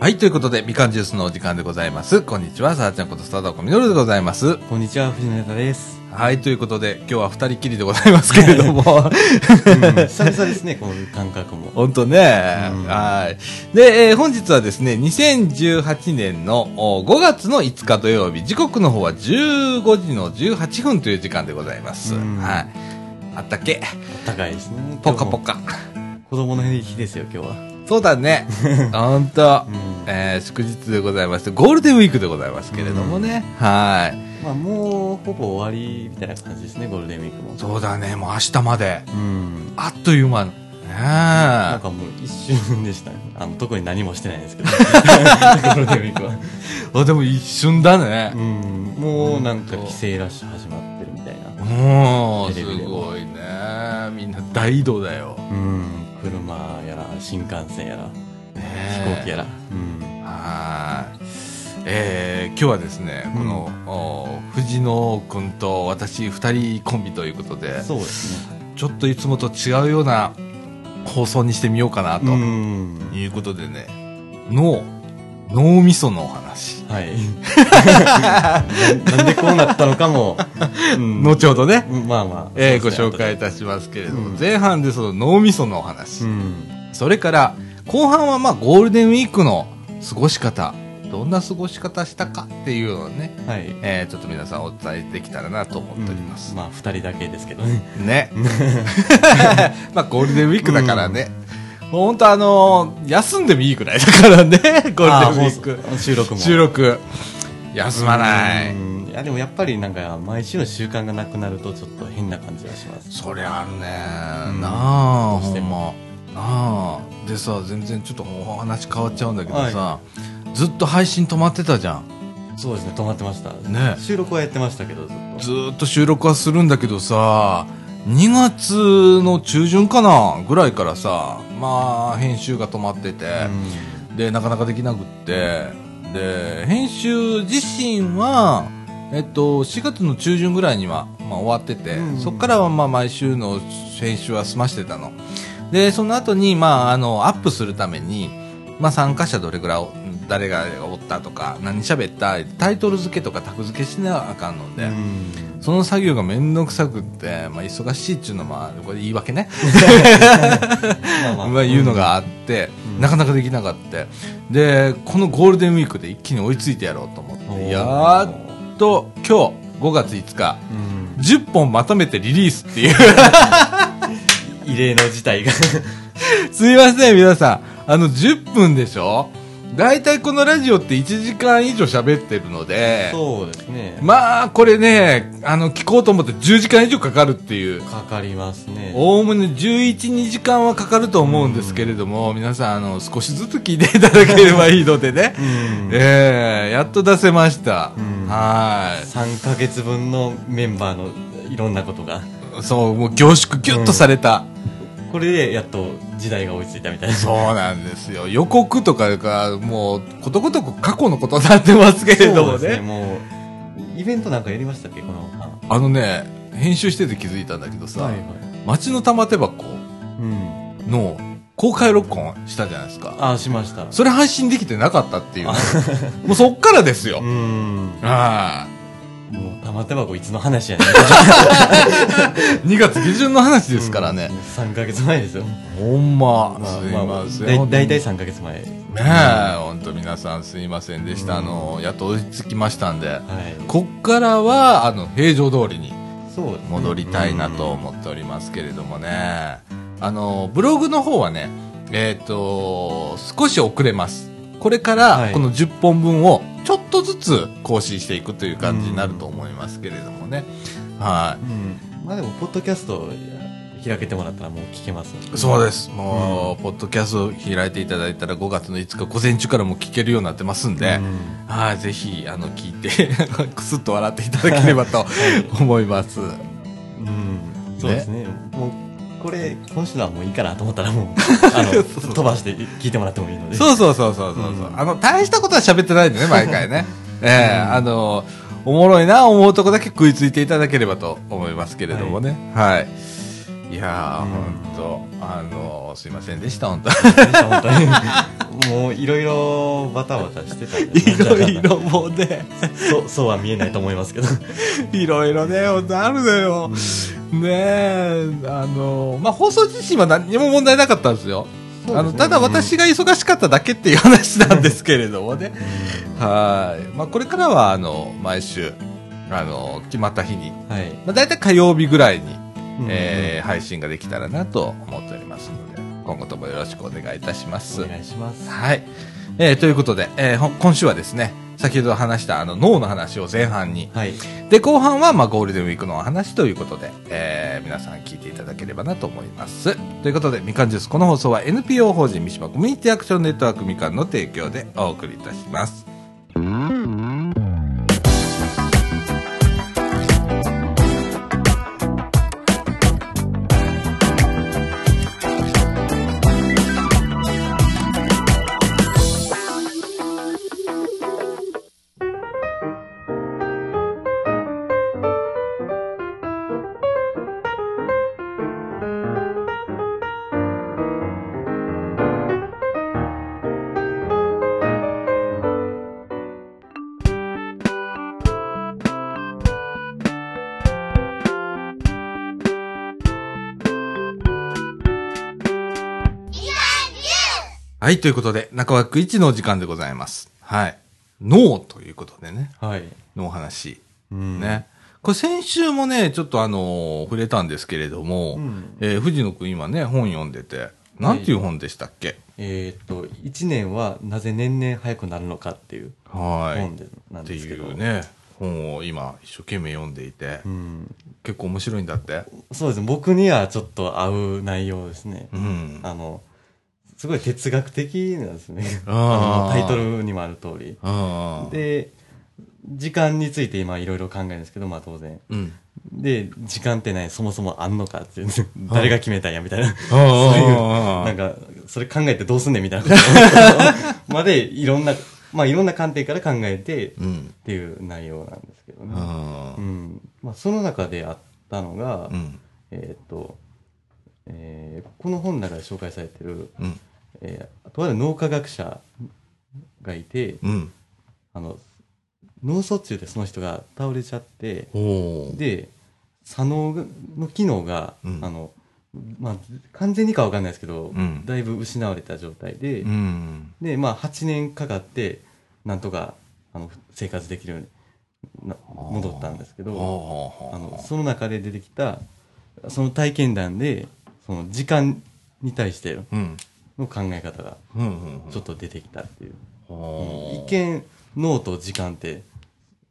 はい、ということで、みかんジュースのお時間でございます。こんにちは、さあちゃんことスタダコミノルでございます。こんにちは、藤野ネタです。はい、ということで、今日は二人きりでございますけれども、久々ですね、こういう感覚も。本当ね、うんはい。で、えー本日はですね、2018年のお5月の5日土曜日、時刻の方は15時の18分という時間でございます。うんはい。あったけ、高いですね。ポカポカ。今日も。子供の日ですよ、今日は。そうだね。本当、うんえー祝日でございまして、ゴールデンウィークでございますけれどもね。はい。まあ、もう、ほぼ終わりみたいな感じですね、ゴールデンウィークも。そうだね、もう明日まで。うん。あっという間。ねなんかもう一瞬でしたね。あの、特に何もしてないんですけど。ゴールデンウィークは。あ、でも一瞬だねう。ん。もうなんか帰省ラッシュ始まってるみたいな。もう、すごいね。みんな大移動だよ。うん。車やら、新幹線やら、飛行機やら。うん。はい。えー、今日はですね、うんこの、お藤野くんと私二人コンビということで、そうですね。ちょっといつもと違うような放送にしてみようかなとうん。いうことでね、脳、脳みそのお話。はい。な なんでこうなったのかも、うん 後ほどね、まあまあ。えーご紹介いたしますけれども、うん前半でその脳みそのお話、うん。それから後半はまあゴールデンウィークの過ごし方どんな過ごし方したかっていうのをね、はい。えーちょっと皆さんお伝えできたらなと思っております、まあ、二人だけですけど。ね。ね。まあゴールデンウィークだからね、もう本当あのー休んでもいいくらいだからね ゴールデンウィーク。収録も。収録。休まない。うん。いや、でもやっぱりなんか、毎週の習慣がなくなるとちょっと変な感じがします。そりゃあるね、うん。なあどうしてほんまなあ。でさ全然ちょっとお話変わっちゃうんだけどさ、ずっと配信止まってたじゃん。そうですね、止まってました。ね。収録はやってましたけど、ずっと。ずーっと収録はするんだけどさ2月の中旬かなぐらいからさまあ編集が止まってて、でなかなかできなくってで編集自身はえっと4月の中旬ぐらいには、まあ、終わってて、うん。そこからはまあ毎週の編集は済ましてたのでその後にまああのアップするためにまあ参加者どれぐらいお誰がおったとか何喋ったタイトル付けとかタグ付けしなあかんので、うんその作業がめんどくさくって、まあ、忙しいっていうのは、まあ、これ言い訳ね。まあまあ。まあ、いうのがあって、うんなかなかできなかった。で、このゴールデンウィークで一気に追いついてやろうと思って、やっと今日、5月5日、うん。10本まとめてリリースっていう。異例の事態が。すいません、皆さん。あの、10分でしょ？大体このラジオって1時間以上喋ってるので、そうですね。まあ、これね、あの、聞こうと思って10時間以上かかるっていう。かかりますね。おおむね11、2時間はかかると思うんですけれども、皆さん、あの、少しずつ聞いていただければいいのでね。うん。ええやっと出せました。うんは3ヶ月分のメンバーのいろんなことが、い。そう、もう凝縮ギュッとされた。これでやっと時代が追いついたみたいな。そうなんですよ。予告とかが、もう、ことごとく過去のことになってますけれどもそうですね。もう、イベントなんかやりましたっけこの間。あのね、編集してて気づいたんだけどさ、はい。街の玉手箱うん。の公開録音したじゃないですか。ああ、しました。それ配信できてなかったっていうね、もうそっからですよ。うん。ああ。もう、玉手箱いつの話やねん。2月下旬の話ですからね。3ヶ月前ですよ。ほんま、まあすいまあません。だいほんとだいたい3ヶ月前。ねえ、本当皆さんすいませんでした。うんあの、やっと追いつきましたんで、はい。こっからは、あの、平常通りに戻りたいなと思っておりますけれどもね。あの、ブログの方はね、えっ、と、少し遅れます。これかはら、いこの10本分をちょっとずつ更新していくという感じになると思いますけれどもね。はい。うん。まあでも、ポッドキャスト開けてもらったらもう聞けますんでそうです。もう、ポッドキャストを開いていただいたら5月の5日午前中からも聞けるようになってますんで、うんはい、ぜひ、あの、聞いて、くすっと笑っていただければと思います。うん。そうですね。もう、これ、今週のはもういいかなと思ったらもう、あの、飛ばして聞いてもらってもいいので。そうそうそうそうそう。ううんあの、大したことは喋ってないんでね、毎回ね。ええあの、おもろいな思うとこだけ食いついていただければと思いますけれどもね。はい。いやー、うんほんと、あの、すいませんでした、本当本当に。もういろいろバタバタしてたん いでろいろもうね、そうそうは見えないと思いますけどいろいろね、ほんとあるのよ。ねえ、あの、まあ、放送自身は何にも問題なかったんですよ。すねあの、ただ私が忙しかっただけっていう話なんですけれどもね。はい。まあ、これからは、あの、毎週、あの、決まった日に、はい、まあ、大体火曜日ぐらいに、うんえー配信ができたらなと思っておりますので、今後ともよろしくお願いいたします。お願いしますはい。えーということで、えーほ今週はですね、先ほど話したあの脳の話を前半に、はいで、後半はまあゴールデンウィークのお話ということで、えー皆さん聞いていただければなと思います。ということで、みかんジュース、この放送は NPO 法人三島コミュニティアクションネットワークみかんの提供でお送りいたします。はい、ということで、中枠1のお時間でございます。はい。脳ということでね、はい、のお話。うんね。これ先週もね、ちょっとあのー触れたんですけれども、うんえー藤野くん今ね、本読んでて、なんていう本でしたっけ？えーっと1年はなぜ年々早くなるのかっていうはい。本でなんってですけど、いうね、本を今一生懸命読んでいて、うん、結構面白いんだって。そうですね僕にはちょっと合う内容ですね、うん。あのすごい哲学的なんですね。タイトルにもある通り。で時間について今いろいろ考えるんですけどまあ当然。うん。で時間って何そもそもあんのかっていう誰が決めたんやみたいな。あそういうあなんかそれ考えてどうすんねんみたいなこと。までいろんなまあいろんな観点から考えてっうん。ていう内容なんですけどね、うん。まあ、その中であったのが、うん。えーっと、えーこの本の中で紹介されてる、うん。えーとある脳科学者がいて、うん。あの脳卒中でその人が倒れちゃって。で左脳の機能が、うんあのまあ、完全にかわかんないですけど、うんだいぶ失われた状態で、うん。で、まあ、8年かかってなんとかあの生活できるようにな戻ったんですけど。あのその中で出てきたその体験談でその時間に対してうん。の考え方が。ちょっと出てきたっていう、ほう一見脳と時間って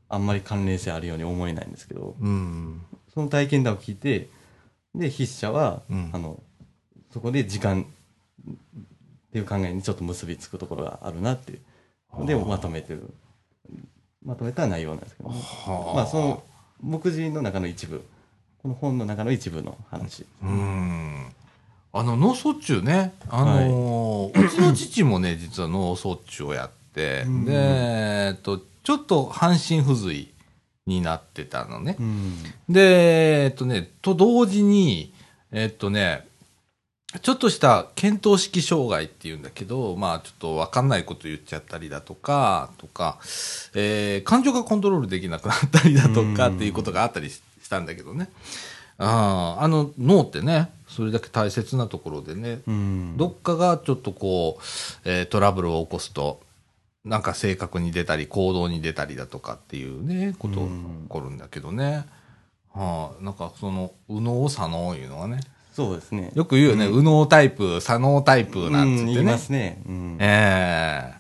あんまり関連性あるように思えないんですけどうん。その体験談を聞いてで筆者は、うん。あのそこで時間っていう考えにちょっと結びつくところがあるなっていう。のではあまとめてる。まとめた内容なんですけど。ね。はまあその目次の中の一部。この本の中の一部の話、うん。あの、脳卒中ね。あのーうちの父もね、実は脳卒中をやって、うんで、えっと、ちょっと半身不随になってたのね。うんで、えっとね、と同時に、えっとね、ちょっとした検討式障害っていうんだけど、まあちょっとわかんないこと言っちゃったりだとか、とか、えー感情がコントロールできなくなったりだとかうんっていうことがあったりししたんだけどね。ああ、あの脳ってね、それだけ大切なところでね、うん。どっかがちょっとこう、えートラブルを起こすと、なんか性格に出たり、行動に出たりだとかっていうね、ことが起こるんだけどね。はあ、なんかその、右脳左脳いうのはね、そうですね。よく言うよね、うん。右脳タイプ、左脳タイプなんつってね。うん言いますね、うん。ええ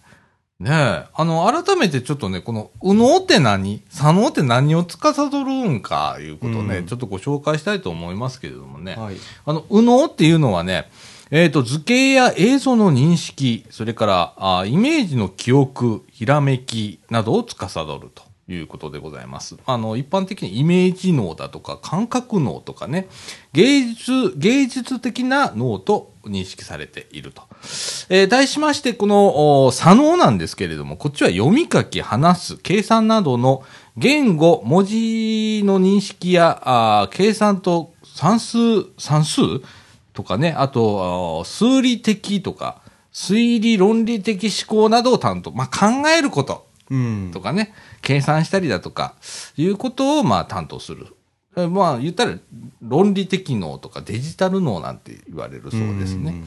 ねえ。あの、改めてちょっとね、この、右脳って何左脳って何を司るんか、いうことをね、うんちょっとご紹介したいと思いますけれどもね。はいあの、右脳っていうのはね、えっ、と、図形や映像の認識、それからあ、イメージの記憶、ひらめきなどを司るということでございます。あの、一般的にイメージ脳だとか、感覚脳とかね、芸術、芸術的な脳と認識されていると。えー題しまして、この、お左脳なんですけれども、こっちは読み書き、話す、計算などの言語、文字の認識や、あー計算と算数、算数とかね、あと、数理的とか、推理論理的思考などを担当。まあ、考えることうん。とかね、計算したりだとか、いうことをまあ担当する。えまあ、言ったら論理的脳とかデジタル脳なんて言われるそうですね。ん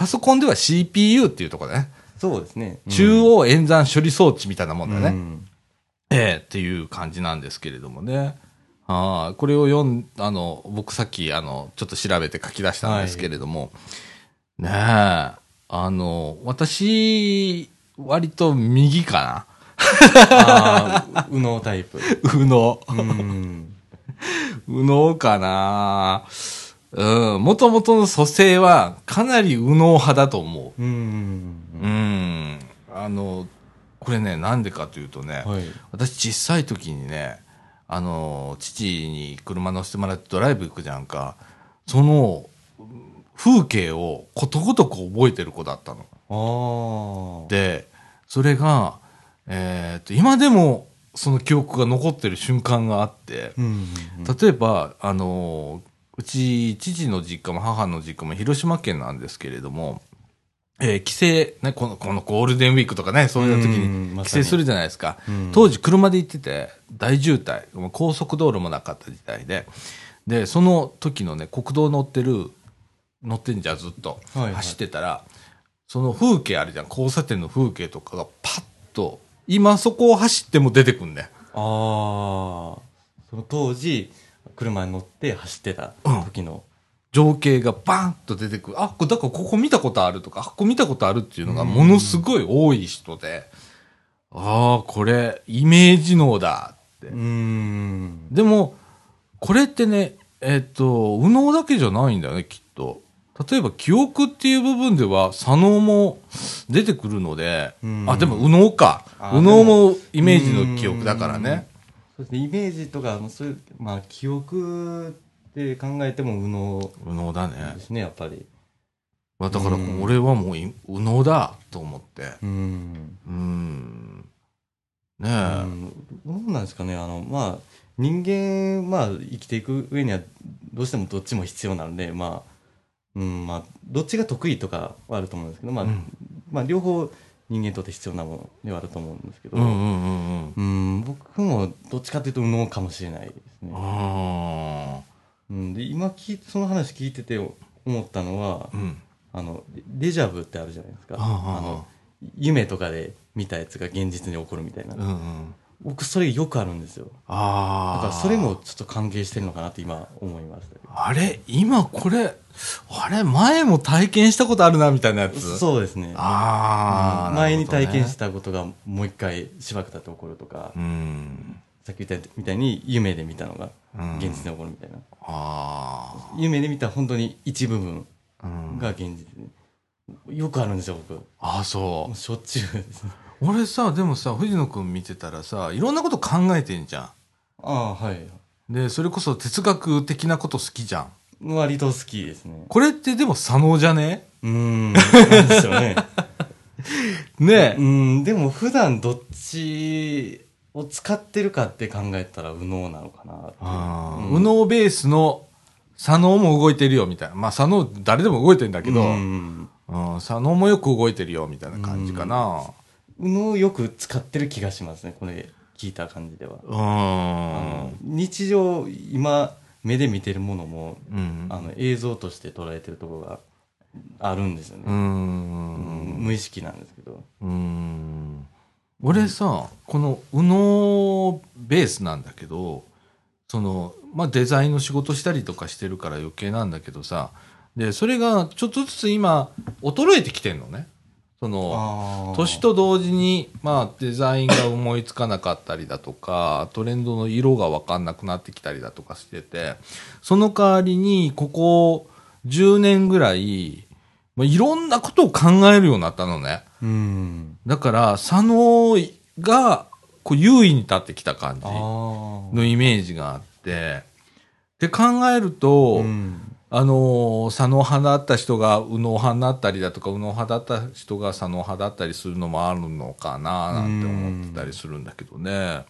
パソコンでは CPU っていうところだね。そうですね。中央演算処理装置みたいなもんだね。うんええっていう感じなんですけれどもね。はいこれを読ん、あの、僕さっき、あの、ちょっと調べて書き出したんですけれども、ねえ、あの、私、割と右かああ、右脳タイプ。な 右脳。うん。右脳かなうん、もともとの蘇生はかなり右脳派だと思うん。う。うん。あの、これね、なんでかというとね、はい。私小さい時にね、あの、父に車乗せてもらってドライブ行くじゃんか。その、風景をことごとく覚えてる子だったの。ああ。で、それが、えっと、今でもその記憶が残ってる瞬間があって、うん。例えば、あの、うち、父の実家も母の実家も広島県なんですけれども、えー帰省、ね、この、このゴールデンウィークとかね、そういう時にに。帰省するじゃないですか。うん。当時車で行ってて、大渋滞、高速道路もなかった時代で、で、その時のね、国道乗ってる、乗ってんじゃんずっと、はいはい。走ってたら、その風景あるじゃん、交差点の風景とかがパッと、今そこを走っても出てくんね。ああ。その当時、車に乗って走ってた時の。情景がバーンと出てくる。あ、だからここ見たことあるとか、あ、ここ見たことあるっていうのがものすごい多い人で、ああ、これ、イメージ脳だって。うん。でも、これってね、えっ、と、右脳だけじゃないんだよね、きっと。例えば、記憶っていう部分では、左脳も出てくるので、うんあ、でも、右脳か。あ右脳もイメージの記憶だからね。そうですね。イメージとか、そういう、まあ、記憶って考えても右脳右脳だでね。すね、やっぱり。まあだから、うん俺はもうい右脳だと思って。うん。うん。ねうえ。んどうなんですかね、あの、まあ、人間、まあ、生きていく上には、どうしてもどっちも必要なので、まあ、うん、まあ、どっちが得意とかはあると思うんですけど、まあ、うんまあ、両方人間にとって必要なものではあると思うんですけど、うんうんうんうん。うん、僕もどっちかというと、右脳かもしれないですね。あうん、で、今聞その話聞いてて思ったのはあ。、うん。あの、デデジャブってあるじゃないですか。あの、夢とかで見たやつが現実に起こるみたいな。うんうん。僕、それよくあるんですよ。ああ。だからそれもちょっと関係してるのかなって今思いました。あれ？今これ、あれ？前も体験したことあるな、みたいなやつ？う。そうですね。ああ、うん前に体験したことがもう一回しばくたって起こるとか。うん。さっき言ったみたいに夢で見たのがうん現実に起こるみたいな。あ夢で見た本当に一部分。が現実に。よくあるんですよ、僕。ああ、そもうしょっちゅうですね。う。俺さ、でもさ、藤野くん見てたらさ、いろんなこと考えてんじゃああ、はい。ん。で、それこそ哲学的なこと好きじゃん。割と好きですね。これってでも左脳じゃね？うーん、なんですよね。ねうーん、でも普段どっちを使ってるかって考えたら右脳なのかなっていううん右脳ベースの左脳も動いてるよみたいな。まあ左脳誰でも動いてんだけど、ううんん左脳もよく動いてるよみたいな感じかな。右脳をよく使ってる気がしますね、これ聞いた感じでは。うあ。日常、今、目で見てるものも、うん。あの映像として捉えてるところがあるんですよね。無意識なんですけど。うん。俺さ、この右脳ベースなんだけど、その、まあデザインの仕事したりとかしてるから余計なんだけどさ、で、それがちょっとずつ今、衰えてきてんのね。その、あ年と同時に、まあ、デザインが思いつかなかったりだとか、トレンドの色がわかんなくなってきたりだとかしてて、その代わりに、ここ10年ぐらい、まあ、いろんなことを考えるようになったのね。うん。だから、左脳が、こう、優位に立ってきた感じ。のイメージがあって、で考えると、うんあのー左脳派だった人が右脳派になったりだとか、右脳派だった人が左脳派だったりするのもあるのかななんて思ってたりするんだけどね。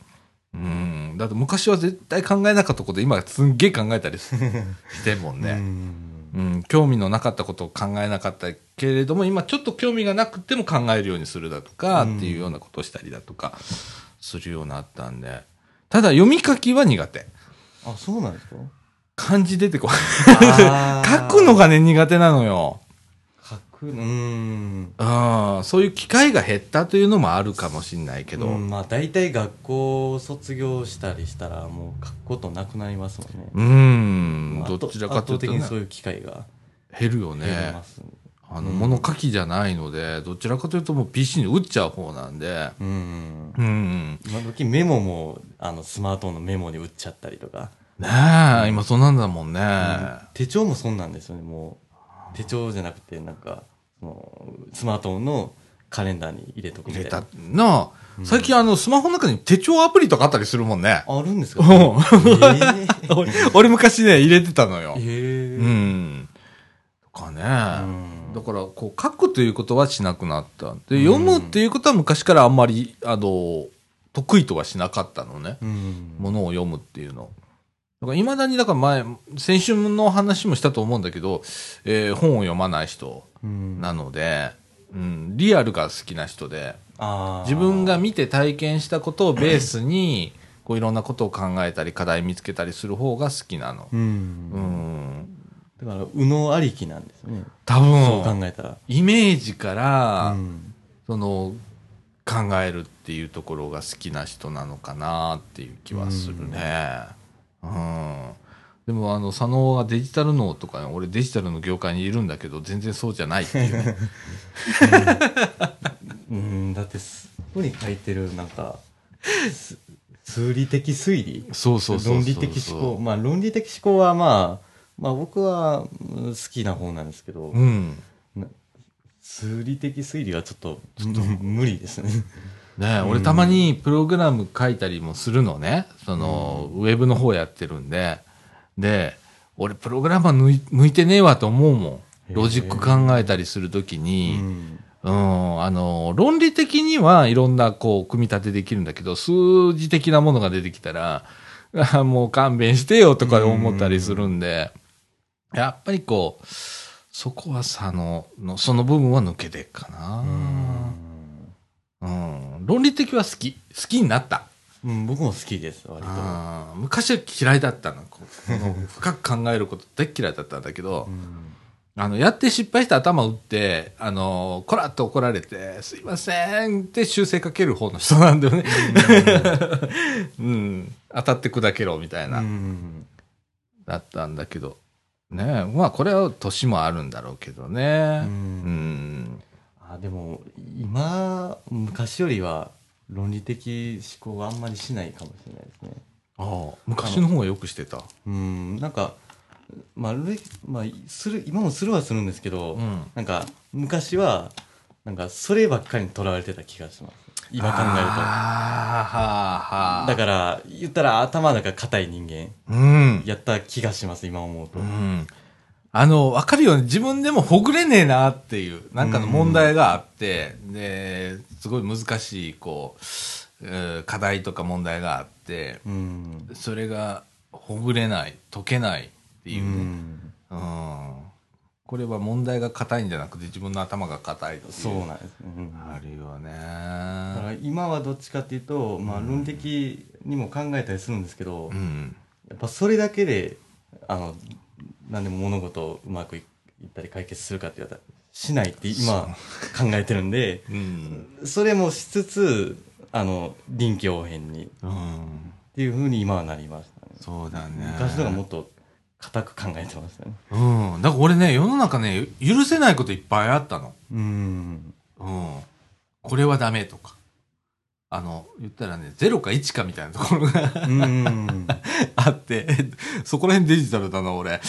うん。だって昔は絶対考えなかったこと今すんげえ考えたりすしてんもんうね。んうん、興味のなかったことを考えなかったけれども、今ちょっと興味がなくても考えるようにするだとか、うんっていうようなことをしたりだとか、するようになったんで。ただ、読み書きは苦手。あ、そうなんですか？漢字出てこない。書くのがね、苦手なのよ。書く、うーん。うん、そういう機会が減ったというのもあるかもしれないけど、うん、まあ大体学校卒業したりしたらもう書くことなくなりますもんね。うん、まあどちらかというと、ね圧倒的に、そういう機会が減るよ減りねま。す、あの、物書きじゃないので、どちらかというともう PC に打っちゃう方なんで、うん。うん。今時メモもあのスマートフォンのメモに打っちゃったりとか、ねえ、今そんなんだもんね。手帳もそんなんですよねもう手帳じゃなくてなんかそのスマートフォンのカレンダーに入れとくみたいな入れた。なあ、最近あの、スマホの中に手帳アプリとかあったりするもんね。あるんですか？うんえ俺 俺昔ね、入れてたのよー、。えうーん。とかね。うんだから、こう、書くということはしなくなった。で、読むっていうことは昔からあんまり、あの、得意とはしなかったのね。うんものを読むっていうの。だから、未だに、だから前、先週の話もしたと思うんだけど、えー本を読まない人うんなので、うん、リアルが好きな人で、自分が見て体験したことをベースに、こういろんなことを考えたり、課題見つけたりする方が好きなの。ううんん。だから右脳ありきなんですよね多そう分、考えたらイメージから、うんその、考えるっていうところが好きな人なのかなっていう気はするね。うん。でも、あの、佐野がデジタル脳とか、俺デジタルの業界にいるんだけど、全然そうじゃないっていうね。うんだってそこに書いてるなんかす数理的推理？そうそう。論理的思考？まあ論理的思考はまあまあ僕はうん好きな方なんですけど、うん。数理的推理はちょっとちょっと無理ですねねえ、俺たまにプログラム書いたりもするのね。その、ウェブの方やってるんで。で、俺プログラマー向いてねえわと思うもん。ロジック考えたりするときうに、んうん、あの、論理的にはいろんなこう、組み立てできるんだけど、数字的なものが出てきたら、あもう勘弁してよとか思ったりするんで、やっぱりこう、そこは佐野の、その部分は抜けてっかな。うん。論理的は好き。好きになった。うん、僕も好きです割と昔は嫌いだったの。この深く考えること大っ嫌いだったんだけど、うんあの、やって失敗して頭打って、あの、こらっと怒られて、すいませんって修正かける方の人なんだよね。うん。当たって砕けろみたいな、うんだったんだけど。ねまあこれは年もあるんだろうけどね。ううんん。あでも今昔よりは論理的思考はあんまりしないかもしれないですねああ、昔の方がよくしてた。うんなんかまあ、れまあ、する今もするはするんですけど、うん。なんか昔はなんかそればっかりにとらわれてた気がします今考えるとああ、はあ、はあ。だから言ったら頭の中硬い人間うん。やった気がします今思うと、うん。あの、わかるよね。自分でもほぐれねえなっていう、なんかの問題があって、で、すごい難しい、こう、えー課題とか問題があって、うんそれがほぐれない、解けないっていううね。んうん。これは問題が硬いんじゃなくて自分の頭が硬いっていう。そうなんですね、うんあるよだからね。今はどっちかっていうと、まあ、論的にも考えたりするんですけど、うん。やっぱそれだけであの何でも物事をうまくいいったり解決するかって言われたらしないって今考えてるんでうん。それもしつつあの臨機応変にっうん。ていうふうに今はなりましたねそうだね。昔のがもっと固く考えてましたねうん。だから俺ね、世の中ね、許せないこといっぱいあったの。うんうん。これはダメとか。あの、言ったらね、0か1かみたいなところがうん あって、そこら辺デジタルだな、俺。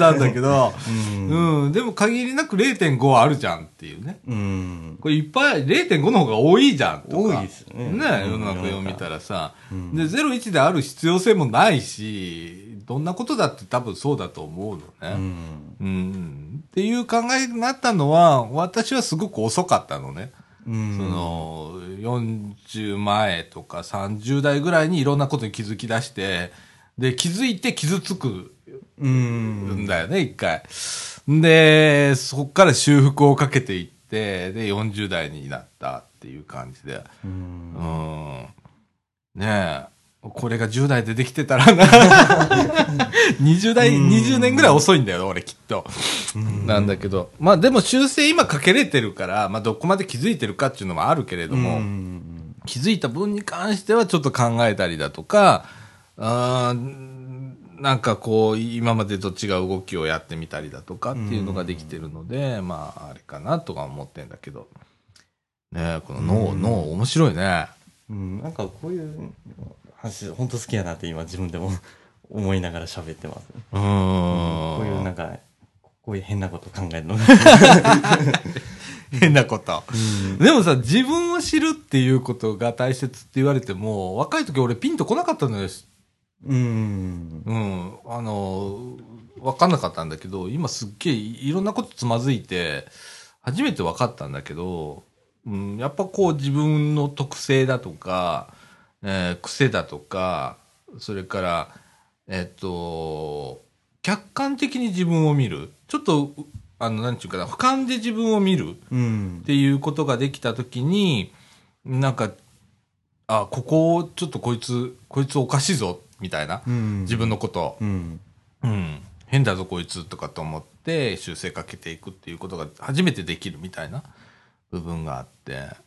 なんだけど、うんうん、でも限りなく0.5はあるじゃんっていうね。うんこれいっぱい、0.5の方が多いじゃんとか。多いですよねね、うん世の中を見たらさ。うんで、01である必要性もないし、どんなことだって多分そうだと思うのね。うんうん。っていう考えになったのは、私はすごく遅かったのね。うんその、40前とか30代ぐらいにいろんなことに気づき出して、で、気づいて傷つくうんんだよね、一回。で、そこから修復をかけていって、で、40代になったっていう感じで。ううんん。ねえ。これが10代でできてたらな。20代、うん20年ぐらい遅いんだよ、俺きっと。うんなんだけど。まあでも修正今かけれてるから、まあどこまで気づいてるかっていうのもあるけれども、うん気づいた分に関してはちょっと考えたりだとか、あーなんかこう、今までと違う動きをやってみたりだとかっていうのができてるので、まあ、あれかなとか思ってんだけど。ねえこの脳、うん脳面白いね。うん、なんかこういう話本当好きやなって今自分でも 思いながら喋ってます、うーん。こういうなんかこういう変なこと考えるのが、変なこと。うんでもさ、自分を知るっていうことが大切って言われても、若い時俺ピンとこなかったのよ。うんうん。あの、わかんなかったんだけど、今すっげえいろんなことつまずいて、初めて分かったんだけど、うん、やっぱこう自分の特性だとか、えー癖だとか、それから、えっと、客観的に自分を見る。ちょっと、うあの、なんちゅうかな、俯瞰で自分を見る。うんっていうことができたときに、なんか、あ、ここをちょっとこいつ、こいつおかしいぞ、みたいな。うん自分のこと。うんうん。変だぞ、こいつ、とかと思って修正かけていくっていうことが初めてできるみたいな部分があって。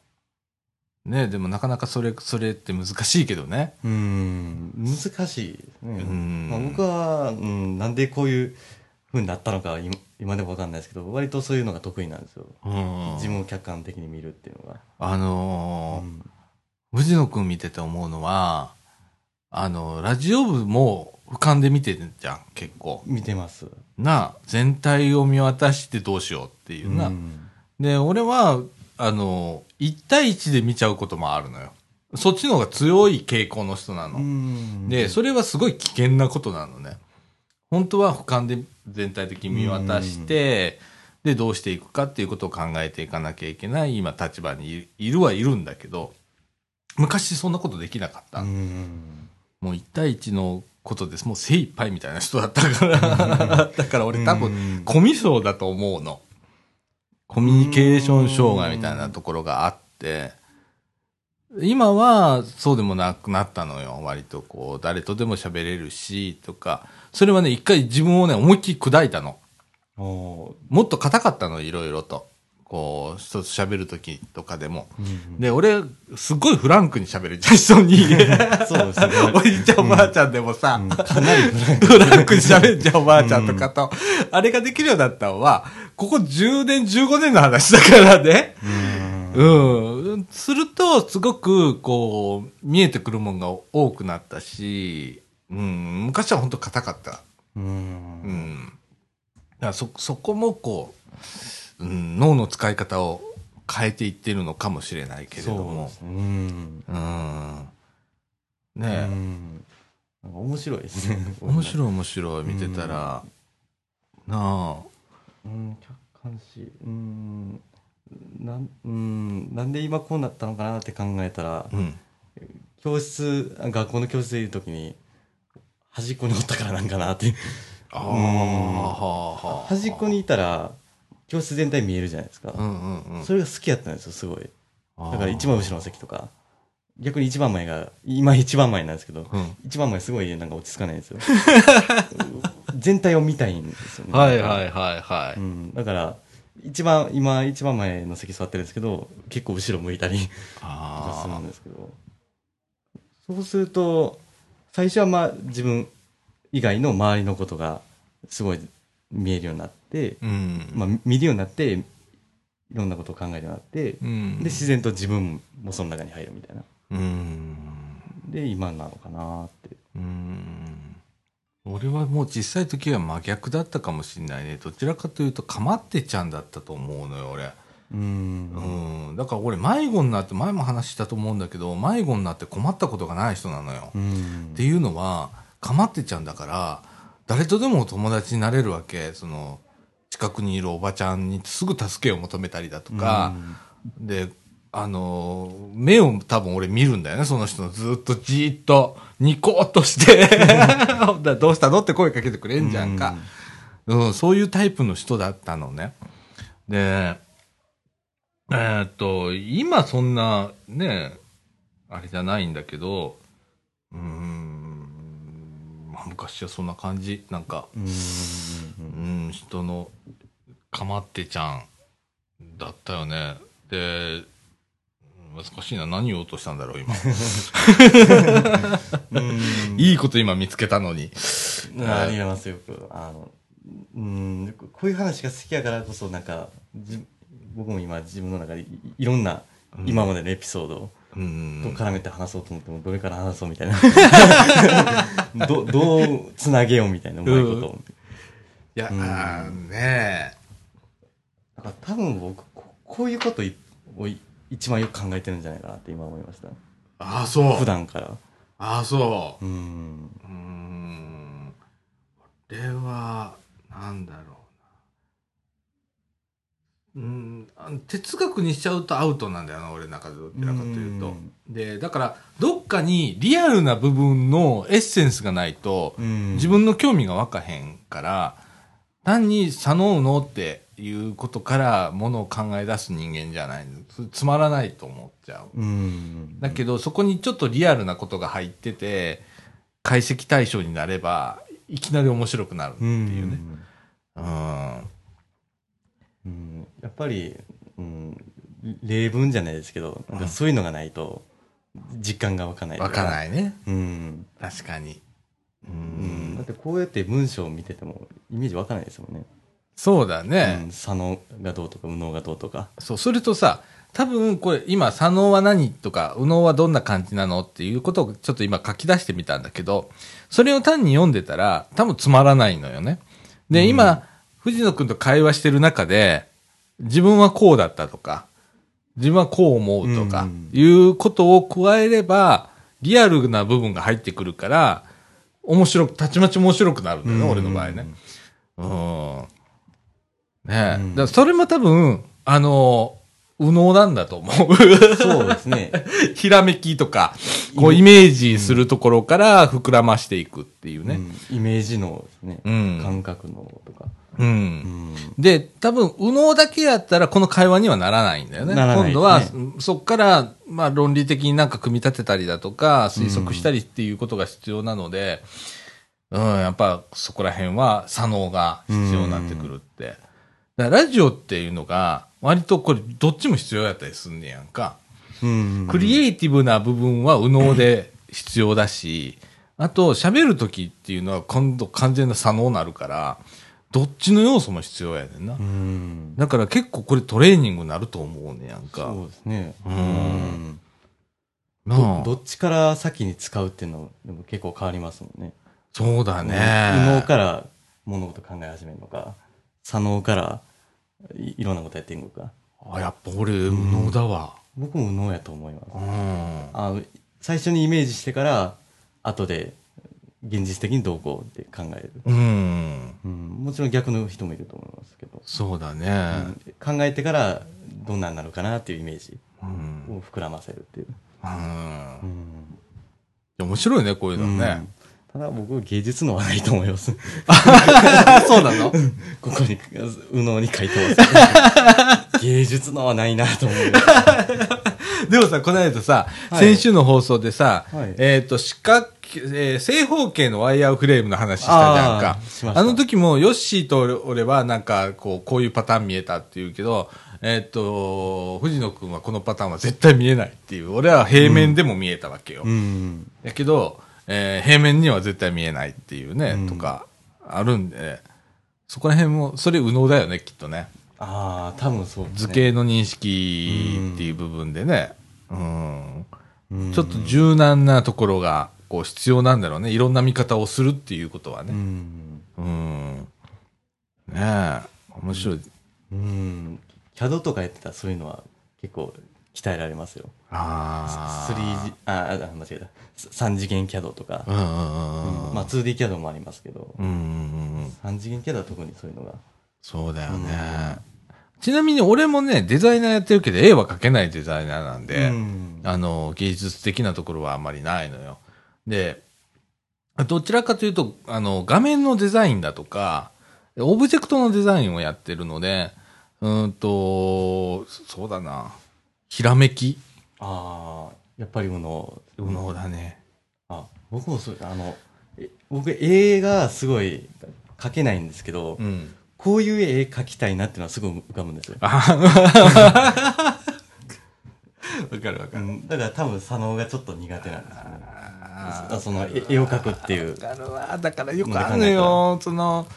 ねでもなかなかそれ、それって難しいけどね。うん。難しい。ですね、うん。まあ、僕は、うん、なんでこういう風になったのかは今今でも分かんないですけど割とそういうのが得意なんですよ、うん。自分を客観的に見るっていうのが、あのーうん。藤野くん見てて思うのは、あの、ラジオ部も俯瞰で見てるじゃん、結構。見てます。な、全体を見渡してどうしようっていうな。うん。で、俺は、あの、1対1で見ちゃうこともあるのよ。そっちの方が強い傾向の人なの。うんで、それはすごい危険なことなのね。本当は俯瞰で全体的に見渡して、で、どうしていくかっていうことを考えていかなきゃいけない今立場にいいるはいるんだけど、昔そんなことできなかった。うんもう1対1のことです。もう精一杯みたいな人だったから。だから俺多分、分コミュ障だと思うの。コミュニケーション障害みたいなところがあって、今はそうでもなくなったのよ。割とこう、誰とでも喋れるし、とか。それはね、一回自分をね、思いっきり砕いたの。もっと硬かったの、いろいろと。こう、人と喋るときとかでも。うんで、俺、すごいフランクに喋るじゃん、人に。そうですね おじいちゃん、おばあちゃんでもさ、うんかなりフランクに喋るじゃん、おばあちゃんとかと。あれができるようになったのは、ここ10年、15年の話だからね。うんうん。すると、すごく、こう、見えてくるもんが多くなったし、うん、昔は本当硬かった。ううんん。だからそ、そこもこう、うん、脳の使い方を変えていってるのかもしれないけれども。で。すね。うん。うん。うねえ。ん。なんか面白いですね。面白い面白い見てたら、なうん。客観視。うん。なんうん。なんで今こうなったのかなって考えたらあ、うん。教室学校の教室でいる時に端っこにおったからなんかなってああ、うん。端っこにいたら教室全体見えるじゃないですか、うんうんうん。それが好きやったんですよすごい。だから一番後ろの席とか。逆に一番前が今一番前なんですけど、うん。一番前すごいなんか落ち着かないんですよ。全体を見たいんですよね。はいはいはいはい。うん、だから一番今一番前の席座ってるんですけど結構後ろ向いたり すあるんですけど。そうすると最初はまあ自分以外の周りのことがすごい見えるようになって、あ。うん。まあ、見るようになっていろんなことを考えるようになって、うん。で自然と自分もその中に入るみたいなうん。で今なのかなってうん。俺はもう小さい時は真逆だったかもしれないね。どちらかというと、かまってちゃんだったと思うのよ、俺。うんうん。だから俺、迷子になって、前も話したと思うんだけど、迷子になって困ったことがない人なのよ。うんっていうのは、かまってちゃんだから、誰とでも友達になれるわけ。その、近くにいるおばちゃんにすぐ助けを求めたりだとか、で、あのー目を多分俺見るんだよね、その人のずっとじーっと、ニコっとして、どうしたのって声かけてくれんじゃんか。うん、そういうタイプの人だったのね。で、えーっと、今そんな、ね、あれじゃないんだけど、うーん、まあ昔はそんな感じ。なんか、うん。うん、人のかまってちゃんだったよね。で、難しいな。何言おうとしたんだろう、今。うん。いいこと今見つけたのに。ありますよく。あの、うん、こういう話が好きやからこそ、なんか、じ僕も今自分の中でいいろんな今までのエピソードをうんと絡めて話そうと思っても、どれから話そうみたいな。ど、どうつなげようみたいな、うまいことを。いや、うんあーねだから多分僕、ここういうこといをい一番よく考えてるんじゃないかなって今思いました。ああ、そう。普段から。ああ、そう。うん。うーん。これは、なんだろうな。うん、哲学にしちゃうとアウトなんだよな、俺の中でどちらかというと。で、だから、どっかにリアルな部分のエッセンスがないと、うん自分の興味が湧かへんから、単に左脳脳っていうことからものを考え出す人間じゃないつつまらないと思っちゃう。うん。だけど、そこにちょっとリアルなことが入ってて、解析対象になれば、いきなり面白くなるっていうね。うん。うんやっぱり、うん、例文じゃないですけど、なんかそういうのがないと、実感が湧かない。。わかないないね。うん。確かに。ううん。だっん。てこうやって文章を見てても、イメージ湧かないですもんね。そうだうね。ん。左脳がどうとか、右脳がどうとか。そう、それとさ、多分これ今、左脳は何とか、右脳はどんな感じなのっていうことをちょっと今書き出してみたんだけど、それを単に読んでたら多分つまらないのよね。で、今、藤野くんと会話してる中で、自分はこうだったとか、自分はこう思うとかうん、いうことを加えれば、リアルな部分が入ってくるから、面白く、たちまち面白くなるんだよね、俺の場合ね。うん。ねえ。うんだそれも多分、あの、右脳なんだと思う。そうですね。ひらめきとか、こうイメージするところから膨らましていくっていうね。うんイメージ脳ですね。うん感覚脳とか。うん。うん。で、多分、右脳だけやったらこの会話にはならないんだよね。ならないですね今度は、そっから、まあ論理的になんか組み立てたりだとか、推測したりっていうことが必要なので、うん、やっぱそこら辺は左脳が必要になってくるって。だからラジオっていうのが、割とこれどっちも必要やったりすんねやんか。うん。クリエイティブな部分は右脳で必要だし、あと喋るときっていうのは今度完全な左脳になるから、どっちの要素も必要やねんな。うん。だから結構これトレーニングになると思うねやんか。そうですね。うんどどっちから先に使うっていうのでも結構変わりますもんね。そうだね。右脳から物事考え始めるのか、左脳からいいろんなことやっていくのか。あ、やっぱ俺、右脳だわ。僕も右脳やと思います。うん。あの最初にイメージしてから、後で現実的にどうこうって考える。うん。うん、もちろん逆の人もいると思いますけど、そうだうね。ん考えてからどんなんなるかなっていうイメージうん。を膨らませるっていう。うんうん面白いね、こういうのね。ただ僕芸術のはないと思います。そうなの？ここに、右脳に書いてます、芸術のはないなと思う。でもさ、この間さ、はい先週の放送でさ、はいえっ、と、四角形、えー正方形のワイヤーフレームの話したじゃんかあの時も、ヨッシーと俺俺はなんか、こう、こういうパターン見えたって言うけど、えっ、と、藤野くんはこのパターンは絶対見えないっていう。俺は平面でも見えたわけよ。うん。やけど、えー平面には絶対見えないっていうね、うんとか、あるんで、そこら辺も、それ右脳だよね、きっとね。ああ、多分そうね。図形の認識っていう部分でね。うん。うんちょっと柔軟なところが、こう必要なんだろうね。いろんな見方をするっていうことはうね。ん。うん。ねえ。面白い。うん。CAD とかやってたらそういうのは結構鍛えられますよ。ああ。3D、あ、あ、間違えた。3次元 CAD とかう。んうんうんうん。まあ 2D CAD もありますけど、うんうんうんうん。3次元 CAD は特にそういうのが。そうだよね。ちなみに俺もね、デザイナーやってるけど、絵は描けないデザイナーなんで、うんあの、芸術的なところはあんまりないのよ。で、どちらかというと、あの、画面のデザインだとか、オブジェクトのデザインをやってるので、うーんと、そうだな、ひらめきああ、やっぱり右脳。右脳だね。あ、僕もそう、あの、え僕、絵がすごい描けないんですけど、うん。こういう絵描きたいなっていうのはすごい浮かぶんですよ。あ わかるわかる。うん、だから多分佐野がちょっと苦手なんですよね。ああその絵絵を描くっていうわ。かるわ。だからよくあるのよ。その、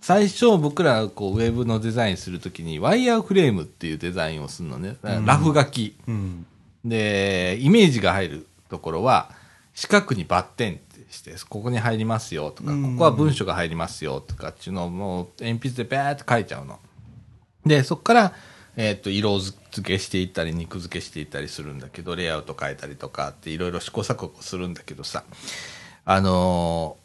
最初僕らこうウェブのデザインするときにワイヤーフレームっていうデザインをするのね。ラフ書き。うん。で、イメージが入るところは、四角にバッテンってして、ここに入りますよとか、うんここは文章が入りますよとかっていうのをもう鉛筆でペーって書いちゃうの。で、そこから、えっ、と、色付けしていったり、肉付けしていったりするんだけど、レイアウト変えたりとかっていろいろ試行錯誤するんだけどさ、あのー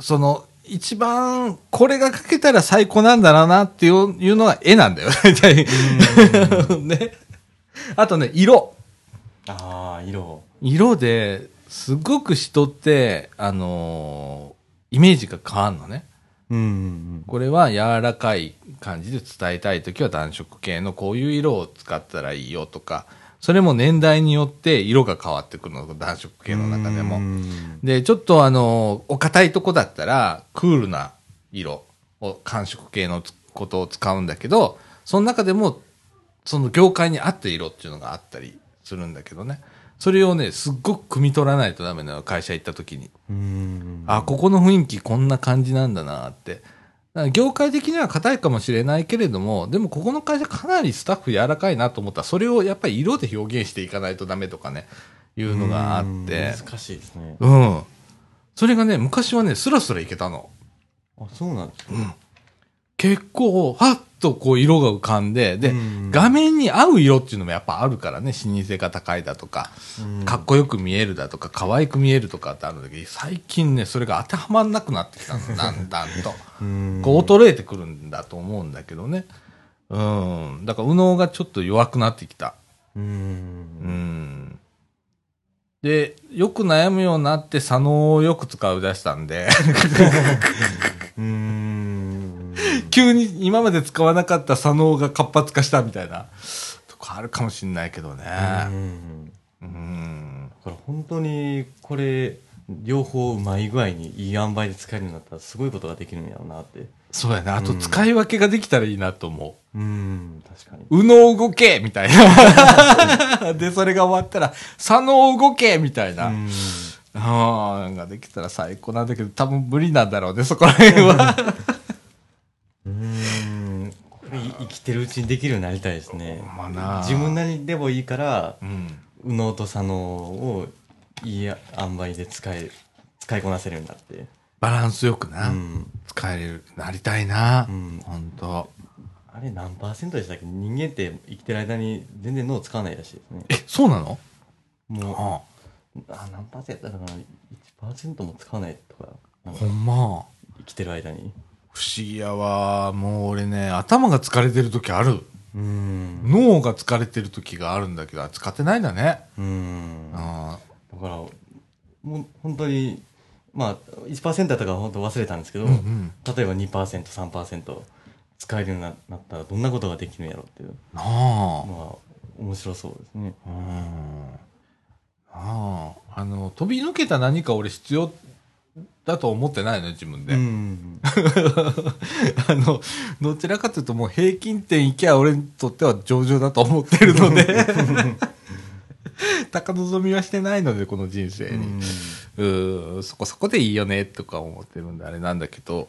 その、一番、これが描けたら最高なんだろうなっていういうのは絵なんだよ、大体。ね。あとね、色。ああ、色。色ですごく人って、あのーイメージが変わるのね。うんうんこれは柔らかい感じで伝えたいときは暖色系のこういう色を使ったらいいよとか、それも年代によって色が変わってくるの、暖色系の中でも。うんで、ちょっとあの、お堅いとこだったら、クールな色を、寒色系のことを使うんだけど、その中でも、その業界に合った色っていうのがあったりするんだけどね。それをね、すっごく汲み取らないとダメなの、会社行った時に。うんあ、ここの雰囲気こんな感じなんだなって。業界的には硬いかもしれないけれども、でもここの会社かなりスタッフ柔らかいなと思ったら、それをやっぱり色で表現していかないとダメとかね、いうのがあって。難しいですね。うん。それがね、昔はね、スラスラいけたの。あ、そうなんですか。結構、はっとこう色が浮かんで、で、うん画面に合う色っていうのもやっぱあるからね、視認性が高いだとか、うんかっこよく見えるだとか、可愛く見えるとかってあるんだけど、最近ね、それが当てはまんなくなってきたの、だんだんと。うんこう衰えてくるんだと思うんだけどね。うん。だから、右脳がちょっと弱くなってきた。う。うんん。で、よく悩むようになって、左脳をよく使い出したんで、うん。急に今まで使わなかった左脳が活発化したみたいなとこあるかもしんないけどね。うんうから本当にこれ両方うまい具合にいい塩梅で使えるようになったらすごいことができるんやろうなってそうやな。あとうん使い分けができたらいいなと思うん確かにう。右脳動けみたいな。で、それが終わったら、左脳動けみたいな。うんああ、ができたら最高なんだけど、多分無理なんだろうね、そこら辺は。うん。これ生きてるうちにできるようになりたいですね。まあな。自分なりでもいいからうん。右脳と左脳をいい塩梅で使え使いこなせるようになって。バランスよくな、うん。使える、なりたいな。うん。ほんと。あれ何パーセントでしたっけ？人間って生きてる間に全然脳使わないらしいですね。え、そうなの？もうあ。あ何パーセントだから1%も使わないとか。ほんま。生きてる間に不思議やわ。もう俺ね、頭が疲れてる時ある。うん脳が疲れてる時があるんだけど、あ使ってないんだね。うんだあからもう本当にまあ1%だったから本当忘れたんですけど、うんうん例えば 2%3% 使えるようにななったらどんなことができるんやろっていうあ。なあ。まあ面白そうですねうん。ああ。あの、飛び抜けた何か俺必要だと思ってないのよ、自分で。うん あの、どちらかというともう平均点いきゃ俺にとっては上々だと思ってるので、高望みはしてないので、この人生に。うーん、そこそこでいいよね、とか思ってるんであれなんだけど、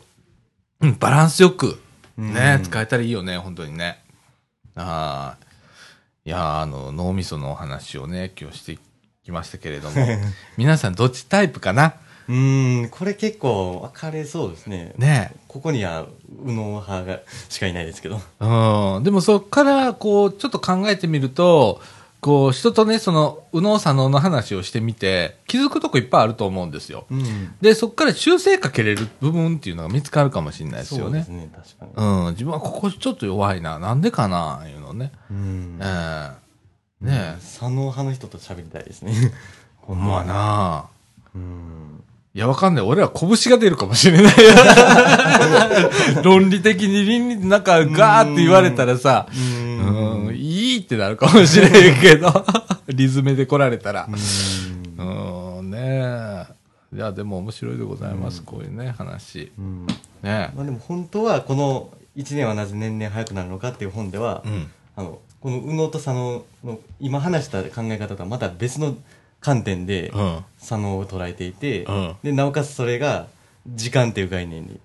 うん、バランスよく、ね、うん使えたらいいよね、本当にね。ああ。いやーあの、脳みそのお話をね、今日してきましたけれども、皆さんどっちタイプかな？うんこれ結構分かれそうですねねここには右脳派がしかいないですけどうん。でもそっから、こう、ちょっと考えてみると、こう、人とね、その、右脳左脳の話をしてみて、気づくとこいっぱいあると思うんですよ。うん。で、そこから修正かけれる部分っていうのが見つかるかもしれないですよねそうです。ね、確かに。うん、自分はここちょっと弱いな、なんでかな、いうのね。うんええねえ、左脳派の人と喋りたいですね。ほんまなうん。いや、わかんない。俺は拳が出るかもしれない。論理的に倫理、なんかガーって言われたらさ、うん。うん、いいってなるかもしれんけど、リズムで来られたら。うんうん、ねえ。いや、でも面白いでございます、こういうね、話。うん。ねまあでも本当はこの1年はなぜ年々早くなるのかっていう本では、うん。あのこの右脳と左脳の今話した考え方とはまた別の観点でうん。左脳を捉えていて、うんでなおかつそれが時間っていう概念に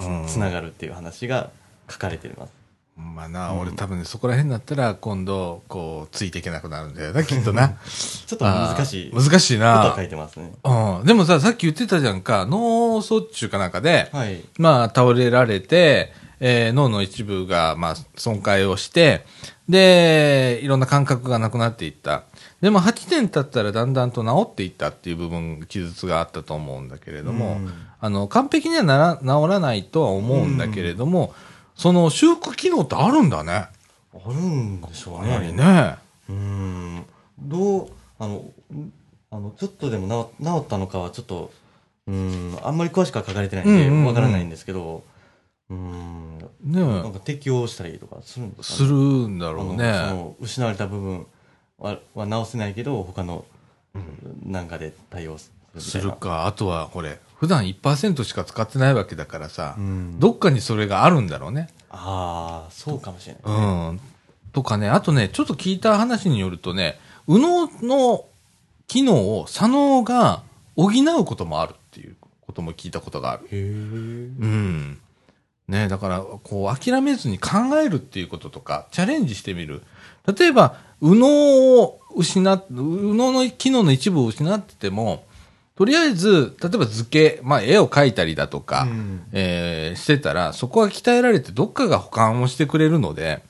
うんつながるっていう話が書かれています。まあな、俺多分ね、そこら辺になったら、今度、こう、ついていけなくなるんだよな、きっとな。ちょっと難しい難しいことは書な。いてますね。うん。でもさ、さっき言ってたじゃんか、脳卒中かなんかで、はい。まあ、倒れられて、えー脳の一部が、まあ、損壊をして、で、いろんな感覚がなくなっていった。でも、8年経ったらだんだんと治っていったっていう部分、記述があったと思うんだけれども、うんあの、完璧にはなら治らないとは思うんだけれども、その修復機能ってあるんだね。あるんでしょうかなりね。ね。うん。どう、あの、あの、ちょっとでも治治ったのかはちょっと、うん、あんまり詳しくは書かれてないんで、うんうんうんわからないんですけど、うん、ねなんか適応したりとかするんですかね？するんだろうあのそね。の失われた部分はは直せないけど、他の、なんかで対応する。するか。あとは、これ、普段1%しか使ってないわけだからさ、うん。どっかにそれがあるんだろうね。ああ、そうかもしれない。うん。とかね、あとね、ちょっと聞いた話によるとね、右脳の機能を左脳が補うこともあるっていうことも聞いたことがある。へえ。うん。ねだから、こう、諦めずに考えるっていうこととか、チャレンジしてみる。例えば、右脳を失っ、右脳の機能の一部を失ってても、とりあえず、例えば図形、まあ、絵を描いたりだとか、うんえーしてたら、そこが鍛えられて、どっかが保管をしてくれるので、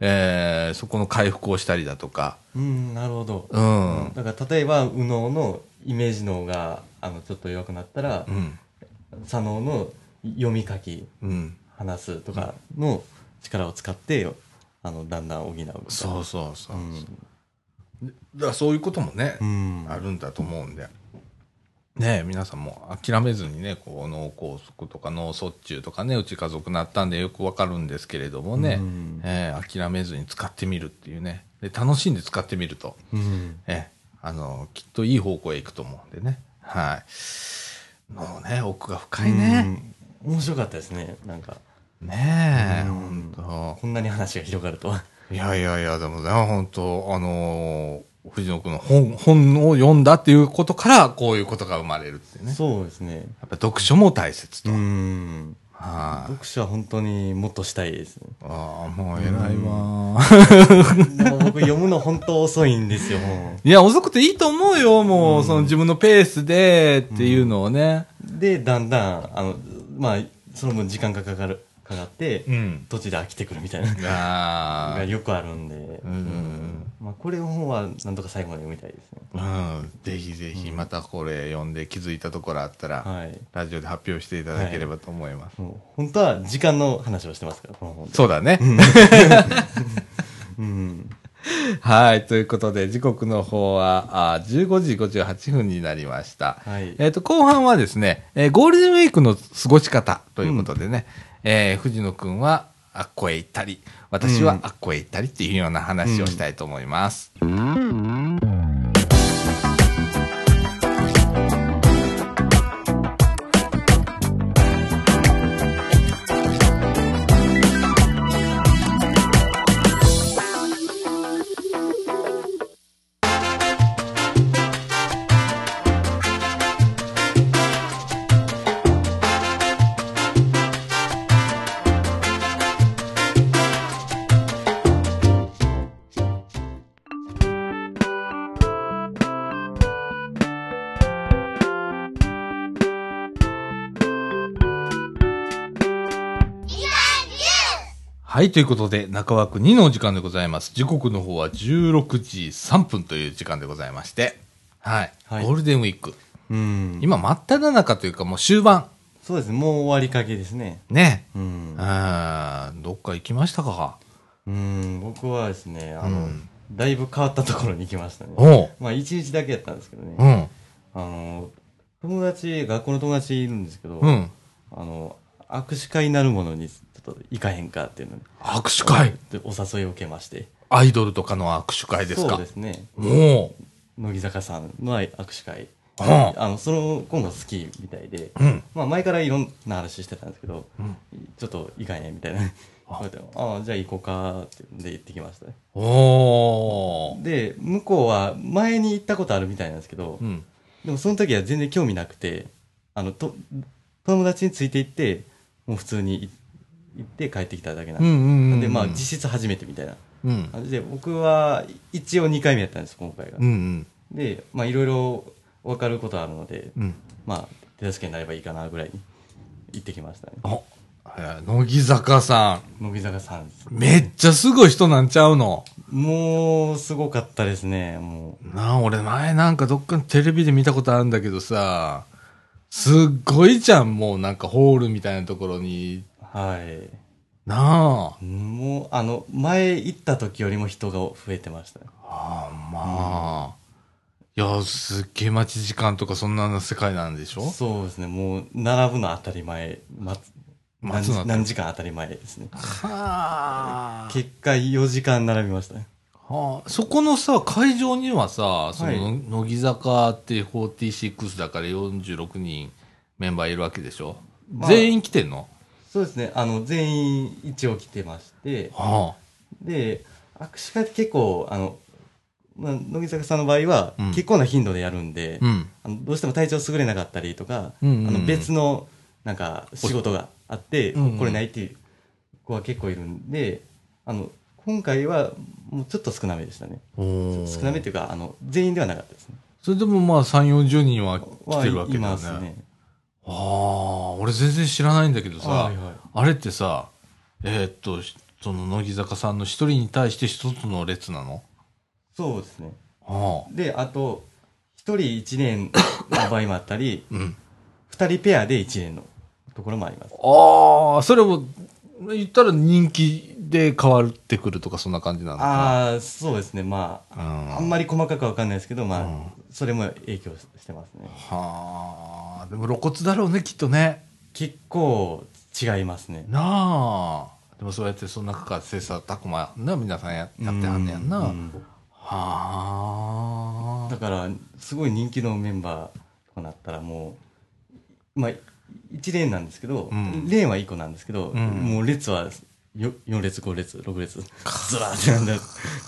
えーそこの回復をしたりだとか、うん、なるほど。うん。だから例えば右脳のイメージ脳があのちょっと弱くなったら、うん。左脳の読み書きうん。話すとかの力を使ってあのだんだん補うみたいなそうそうそう。うんだからそういうこともね、うんあるんだと思うんで。ねえ、皆さんも諦めずにね、こう脳梗塞とか脳卒中とかね、うち家族なったんでよくわかるんですけれどもね、うんええ諦めずに使ってみるっていうね。で、楽しんで使ってみると、うんええあの、きっといい方向へ行くと思うんでね。はい。脳ね、奥が深いね。うん面白かったですねなんかねえ、うん本こんなに話が広がるとは。当いやいやいや、でもね、本当あのー藤野君の本、本を読んだっていうことから、こういうことが生まれるってね。そうですね。やっぱ読書も大切と。うん。はい、読書は本当にもっとしたいですね。ああ、もう偉いわ。でも僕読むの本当遅いんですよもいや、遅くていいと思うよ、もう、うん。その自分のペースでっていうのをね。うでだんだんあのまあその分時間がかかるかかって、ん。途中で飽きてくるみたいな。がよくあるんで、うん。まあ、これの本はなんとか最後まで読みたいですねうん。ぜひぜひ、またこれ読んで気づいたところあったら、はいラジオで発表していただければと思います。もう本当は時間の話をしてますからこの本でそうだね。うん はい。ということで、時刻の方は、あ15時58分になりました。はいえっ、と、後半はですね、えーゴールデンウィークの過ごし方ということでね、えー藤野くんはあっこへ行ったり、私はあっこへ行ったりっていうような話をしたいと思います。はい、ということで、中枠2のお時間でございます。時刻の方は16時3分という時間でございまして、はい。はいゴールデンウィーク。うん。今、真っ只中というか、もう終盤。そうですね。もう終わりかけですね。ね。うん。あーどっか行きましたか？うん。僕はですね、あの、うんだいぶ変わったところに行きましたね。おう。まあ、一日だけやったんですけどね。うん。あの、友達、学校の友達いるんですけど、うん。あの、握手会になるものにちょっと行かへんかっていうので、握手会？でお誘いを受けまして。アイドルとかの握手会ですか？そうですね。も乃木坂さんの握手会。あの、その子も好きみたいで、うん。まあ前からいろんな話してたんですけど、うんちょっと行かへんみたいな。あああ、じゃあ行こうかってんで行ってきましたね。おー。で、向こうは前に行ったことあるみたいなんですけど、うん。でもその時は全然興味なくて、あの、と、友達について行って、もう普通にい行って帰ってきただけなんで。うんうんうん。なんで、まあ実質初めてみたいなうん。感じで、僕は一応2回目やったんです、今回が。うんうん。で、まあいろいろ分かることあるので、うん。まあ手助けになればいいかなぐらいに行ってきましたね。乃木坂さん。乃木坂さんです。めっちゃすごい人なんちゃうの？もう、すごかったですね、もなあ、俺前なんかどっかのテレビで見たことあるんだけどさ、すっごいじゃん、もうなんかホールみたいなところに。う。はい。なあ。もう、あの、前行った時よりも人が増えてましたね。ああ、まあ。いや、すっげえ待ち時間とかそんな世界なんでしょ？そうですね、もう、並ぶの当たり前、待つ何何時間当たり前ですね。はあ。結果4時間並びましたね。はあ、そこのさ、会場にはさ、その、はい乃木坂って46だから46人メンバーいるわけでしょ、まあ全員来てんの？そうですね、あの、全員一応来てまして、はで、握手会って結構、あの、まあ、乃木坂さんの場合は、うん結構な頻度でやるんで、あ。うん。あのどうしても体調優れなかったりとか、うんうんうんあの別のなんか仕事があって、うんうん来れないっていう子は結構いるんで、あの、今回はもうちょっと少なめでしたね。少なめっていうか、あの、全員ではなかったですね。それでもまあ3、40人は来てるわけだよはいますね。ね。ああ、俺全然知らないんだけどさ、はいはいあれってさ、えーっと、その乃木坂さんの一人に対して一つの列なの？そうですね。ああ。で、あと、一人一年の場合もあったり、うん。二人ペアで一年のところもあります。ああ、それも、言ったら人気で変わってくるとかそんな感じなのかな？ああ、そうですね。まあ、うんあんまり細かくはわかんないですけど、まあ、うんそれも影響してますね。はあ、でも露骨だろうね、きっとね。結構違いますね。なあ。でもそうやってその中から切磋琢磨な皆さんややってはんねやんな。ううんはあだ。から、すごい人気のメンバーとなったらもう、まあ、1レーンなんですけど、うんレーンは1個なんですけど、うんもう列はよ4列、5列、6列、ずらーって並んで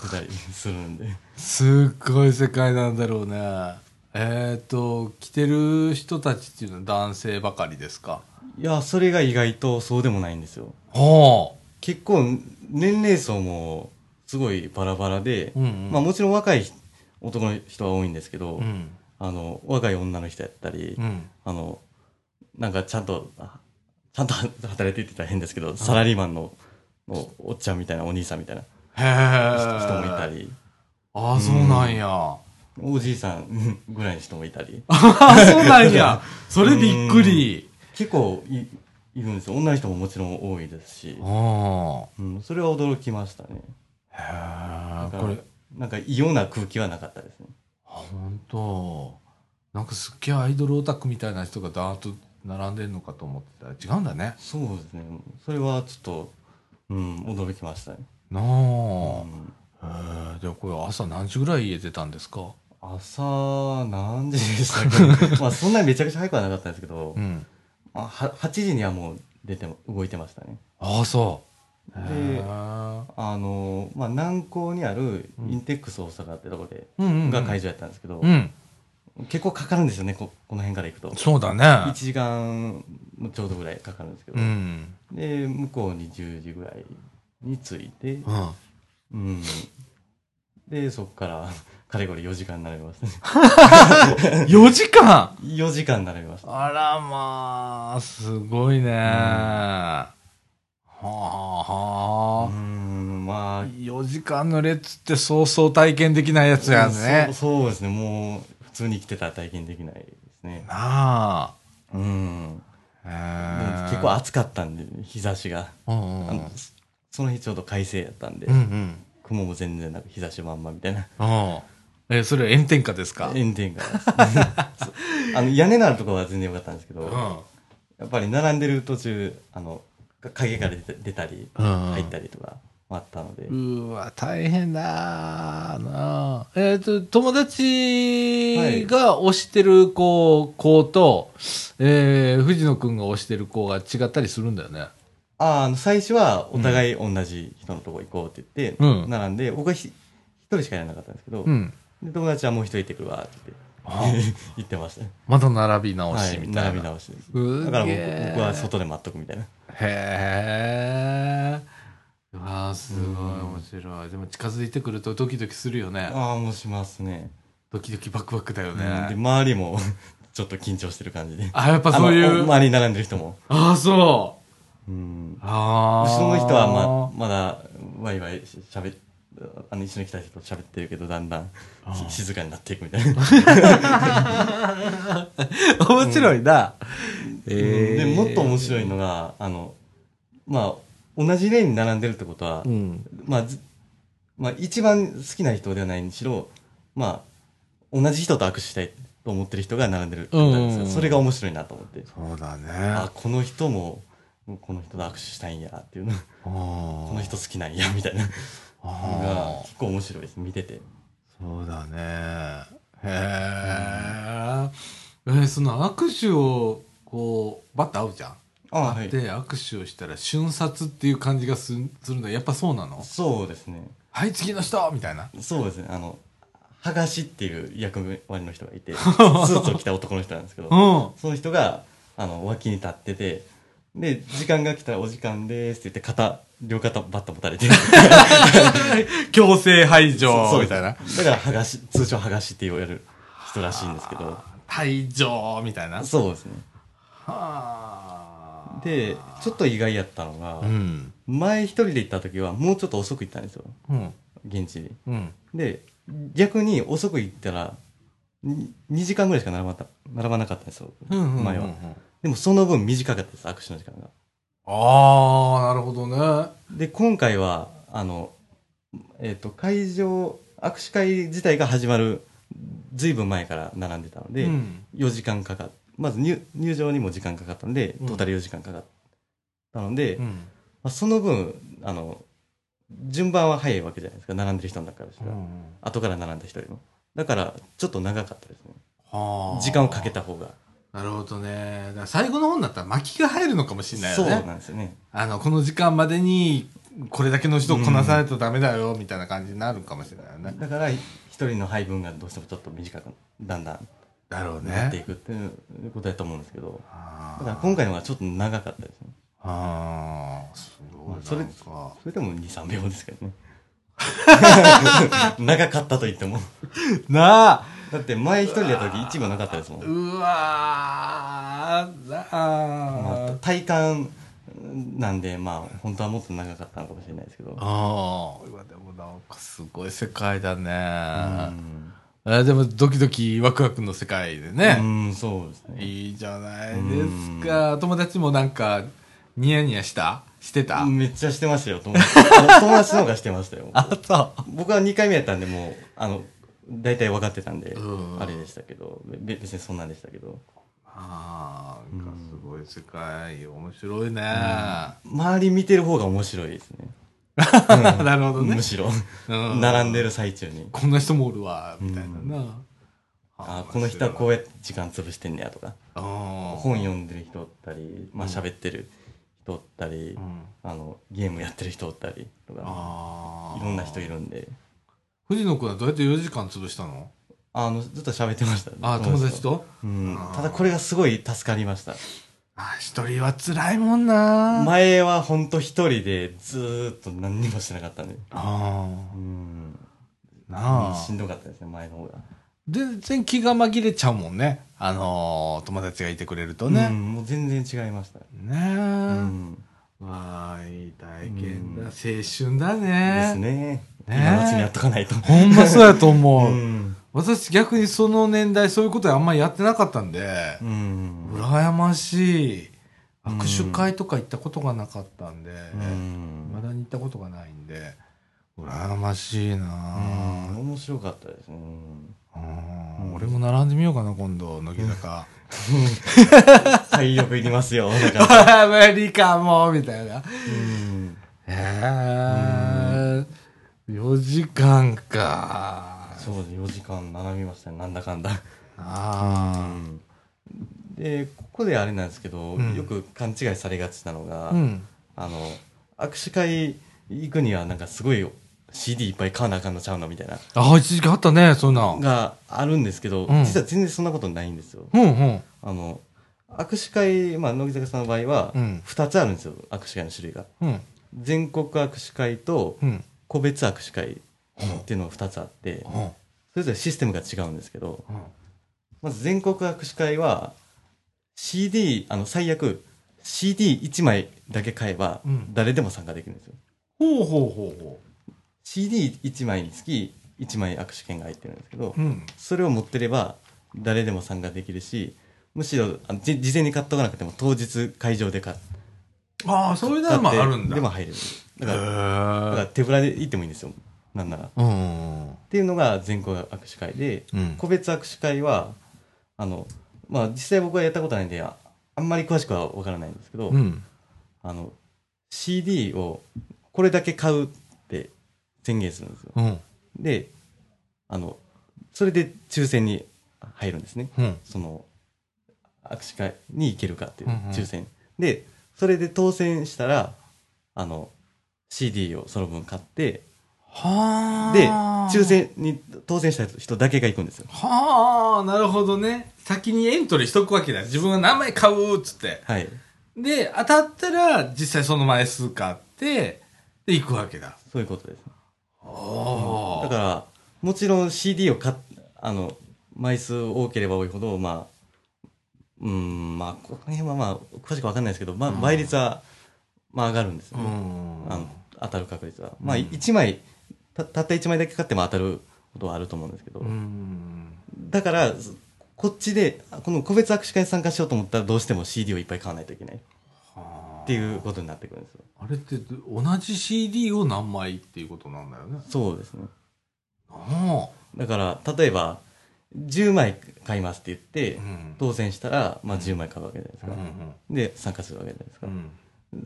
たりするんで。すっごい世界なんだろうね。えっ、と、来てる人たちっていうのは男性ばかりですか？いや、それが意外とそうでもないんですよ。は結構、年齢層もすごいバラバラで、うんうんまあもちろん若い男の人は多いんですけど、あ。うん。あの、若い女の人やったり、うん。あの、なんかちゃんと、あちゃんと働いてってたら変ですけど、サラリーマンののおっちゃんみたいな、お兄さんみたいなへえ。人もいた。り、ああ、そうなんや。おじいさんぐらいの人もいたり、ああ、そうなんや。それびっくり。結構いいるんですよ。女の人ももちろん多いですし、あうん、それは驚きましたね。あ。へえ。これ、なんか異様な空気はなかったですね。あ、本当。なんかすっげえアイドルオタクみたいな人がダーッと並んでんのかと思ってたら違うんだね。そうですね。それはちょっと、うん、驚きましたね。なあ。うんへえ。でもこれ朝何時ぐらい家出たんですか？朝、何時でしたっけ？まあそんなにめちゃくちゃ早くはなかったんですけど、うん。まあ、は8時にはもう出ても、動いてましたね。ああ、そう。であの、まあ、南港にあるインテックス大阪ってとこで、うんが会場やったんですけど、うん。結構かかるんですよね、ここの辺から行くと。そうだ1ね。時間ちょうどぐらいかかるんですけど、うん。で、向こうに10時ぐらいに着いて、うん。うん。で、そこから、かれこれ4時間並びましたね。4時間？4時間並びました。あらまあ、すごいね。はあは4時間の列ってそうそう体験できないやつやんそうね。そうですね。もう、普通に来てたら体験できないですね。なうん。あ。へー結構暑かったんで、日差しが。うんうんその日ちょうど快晴やったんで、うんうん。雲も全然なく日差しまんまみたいな。うん。え、それは炎天下ですか？炎天下です。あの、屋根のあるところは全然良かったんですけど、うん。やっぱり並んでる途中、あの、か影から出たり、うん入ったりとかもあったので、うーわ、大変だなえっ、と、友達が推してる子、子と、えー、藤野くんが推してる子が違ったりするんだよね。ああの、最初はお互い同じ人のとこ行こうって言って、うん並んで、僕はひ一人しかいなかったんですけど、うん。で友達はもう一人いてくるわってあ 言ってました。また並び直はい、しみたいな。並び直し。うだから僕僕は外で待っとくみたいな。へえ。うわーすごい面白い。でも近づいてくるとドキドキするよね。ああ、もうしますね。ドキドキバクバクだようんで、ね。周りも ちょっと緊張してる感じで。あ、やっぱそういう。周りに並んでる人も。ああ、そう。うん。ああ。後ろの人はままだワイワイしゃべあの一緒に来た人と喋ってるけどだんだんし静かになっていくみたいな、面白いな。でもっと面白いのがあのまあ同じレーンに並んでるってことは、うん。まあずまあ一番好きな人ではないにしろまあ同じ人と握手したいと思ってる人が並んでるんですよ。うん。それが面白いなと思って。そうだね。あこの人もこの人と握手したいんやっていうの。ここの人好きなんやみたいな。のがあ結構面白いです見ててそうだね。へえ。えーその握手を、こう、バッと会うじゃん。あはいで、握手をしたら瞬殺っていう感じがすするんだ。やっぱそうなの？そうですねはい、次の人みたいな。そうですねあの剥がしっていう役割の人がいて スーツを着た男の人なんですけどうん。その人があの脇に立っててで時間が来たらお時間ですって言って肩両肩バッと持たれて 強制排除みたいな。だから剥がし通称剥がしって言われる人らしいんですけど退場みたいな。そうですねはあ。でちょっと意外やったのが、うん。前一人で行った時はもうちょっと遅く行ったんですようん。現地にうん。で逆に遅く行ったら2時間ぐらいしか並ばなかった並ばなかったんですよ、うん。前はでもその分短かったです握手の時間がああ、なるほどね。で今回はあのえっ、と会場握手会自体が始まるずいぶん前から並んでたので、うん。4時間かかっまず入入場にも時間かかったのでうん。トータル4時間かかったので、まうん。あ、その分あの順番は早いわけじゃないですか。並んでる人の中からしたら、後から並んだ人よりも。だからちょっと長かったですね。はあ。時間をかけた方がなるほどね。だから最後の方になったら巻きが入るのかもしれないそうよね。なんですよねあの、この時間までに、これだけの人をこなさないとダメだよ、みたいな感じになるかもしれないよね。だから一人の配分がどうしてもちょっと短くだんだんだろうなっていね。くっていうことだと思うんですけどあだから今回のはちょっと長かったですねあー、すごい。それそれでも23秒ですけどね 長かったと言っても なあだって前一人でやった時1秒なかったですもん、うわー、なまああ、体感なんでまあ本当はもっと長かったのかもしれないですけど。ああ、でもなんかすごい世界だうね。ん。えでもドキドキワクワクの世界でうね。んそうですね。いいじゃないですか。友達もなんか、ニヤニヤした？してた、めっちゃしてましたよ友達。あ友達の方がしてましたよ。あ、そう。僕は2回目やったんでもうあの大体分かってたんでうん。あれでしたけどべ別にそんなんでしたけど。ああ、なんかすごい世界、面白いね。周り見てる方が面白いですね。なるほどね。む。しろ。うん。並んでる最中に。こんな人もおるわ、みたいなな。あこの人はこうやって時間潰してんねやとか。本読んでる人おったりまあ喋ってる人おったり、うん。あのゲームやってる人おったりとか。いろんな人いるんで藤野くんはどうやって4時間潰したの？あのずっと喋ってましたあ友達と。うん。ただこれがすごい助かりました。あ一人は辛いもんな。前はほんと一人でずーっと何にもしてなかったんであうん。あなあ。しんどかったですね前の方が。全然気が紛れちゃうもんね。あのー友達がいてくれるとうね、んもう全然違いました。ねえ、うん。わあ、いい体験だ。青春だでね。すね。ね今のうちにやっとかないと。ほんまそうやと思う。うん。私逆にその年代そういうことあんまりやってなかったんでう、ん。羨ましい。握手会とか行ったことがなかったんで、うんまだに行ったことがないんで、羨ましいなうんぁ面白かったですね。うん俺も並んでみようかな、今度、乃木坂。体力いりますよ。無理かも、みたいな。うんへえ、4時間か。そうです。4時間並びましたね。なんだかんだ。あで、ここであれなんですけど、うんよく勘違いされがちなのが、あ。うん。あの、握手会行くにはなんかすごい CD いっぱい買わなあかんのちゃうのみたいな。あ、一時期あったね、そんな。があるんですけど、うん実は全然そんなことないんですよ。うんうん。あの、握手会、まあ、乃木坂さんの場合はうん、2つあるんですよ、握手会の種類が。うん。全国握手会とうん。個別握手会っていうのが2つあって、うん。それぞれシステムが違うんですけど、うんまず全国握手会は、CD、あの、最悪、CD1 枚だけ買えばうん、誰でも参加できるんですよ。ほうほうほうほ CD1 枚につき、1枚握手券が入ってるんですけど。それを持ってれば、誰でも参加できるし、むしろ、あのじ事前に買っとかなくても、当日会場で買っああ、そういうのもあるんだ。でも入れる。だへから、だからえ。手ぶらで行ってもいいんですよ。なんなら。っうん。ていうのが全国握手会で、うん。個別握手会は、あの、まあ、実際僕はやったことないんで、ああんまり詳しくはわからないんですけど、うん。あの、CD をこれだけ買うって宣言するんですよ。うん。で、あの、それで抽選に入るんですね。うん。その、握手会に行けるかっていううんうん抽選。で、それで当選したら、あの、CD をその分買って、はあ。で、抽。選に当選した人だけが行くんですよ。はあ、なるほどね。先にエントリーしとくわけだ。自分が何枚買うっつって。はい。で、当たったら、実際その枚数買って、で、行くわけだ。そういうことです。あだから、もちろん CD を買っ、あの、枚数多ければ多いほど、まあ、うん、まあ、この辺はまあ、詳しくわかんないですけど、まあ、倍率は、まあ、上がるんですようね。ん。あの、当たる確率は。まあ、1枚、たたった1枚だけ買っても当たることはあると思うんですけど、うん。だから、こっちで、この個別握手会に参加しようと思ったら、どうしても CD をいっぱい買わないといけないっはていうことになってくるんですよ。ああれって、同じ CD を何枚っていうことなんだよね。そうですね。あだから、例えば、10枚買いますって言ってあ。う、ん。当選したら、まあ、10枚買うわけじゃないですか。うんで、参加するわけじゃないですか。うん。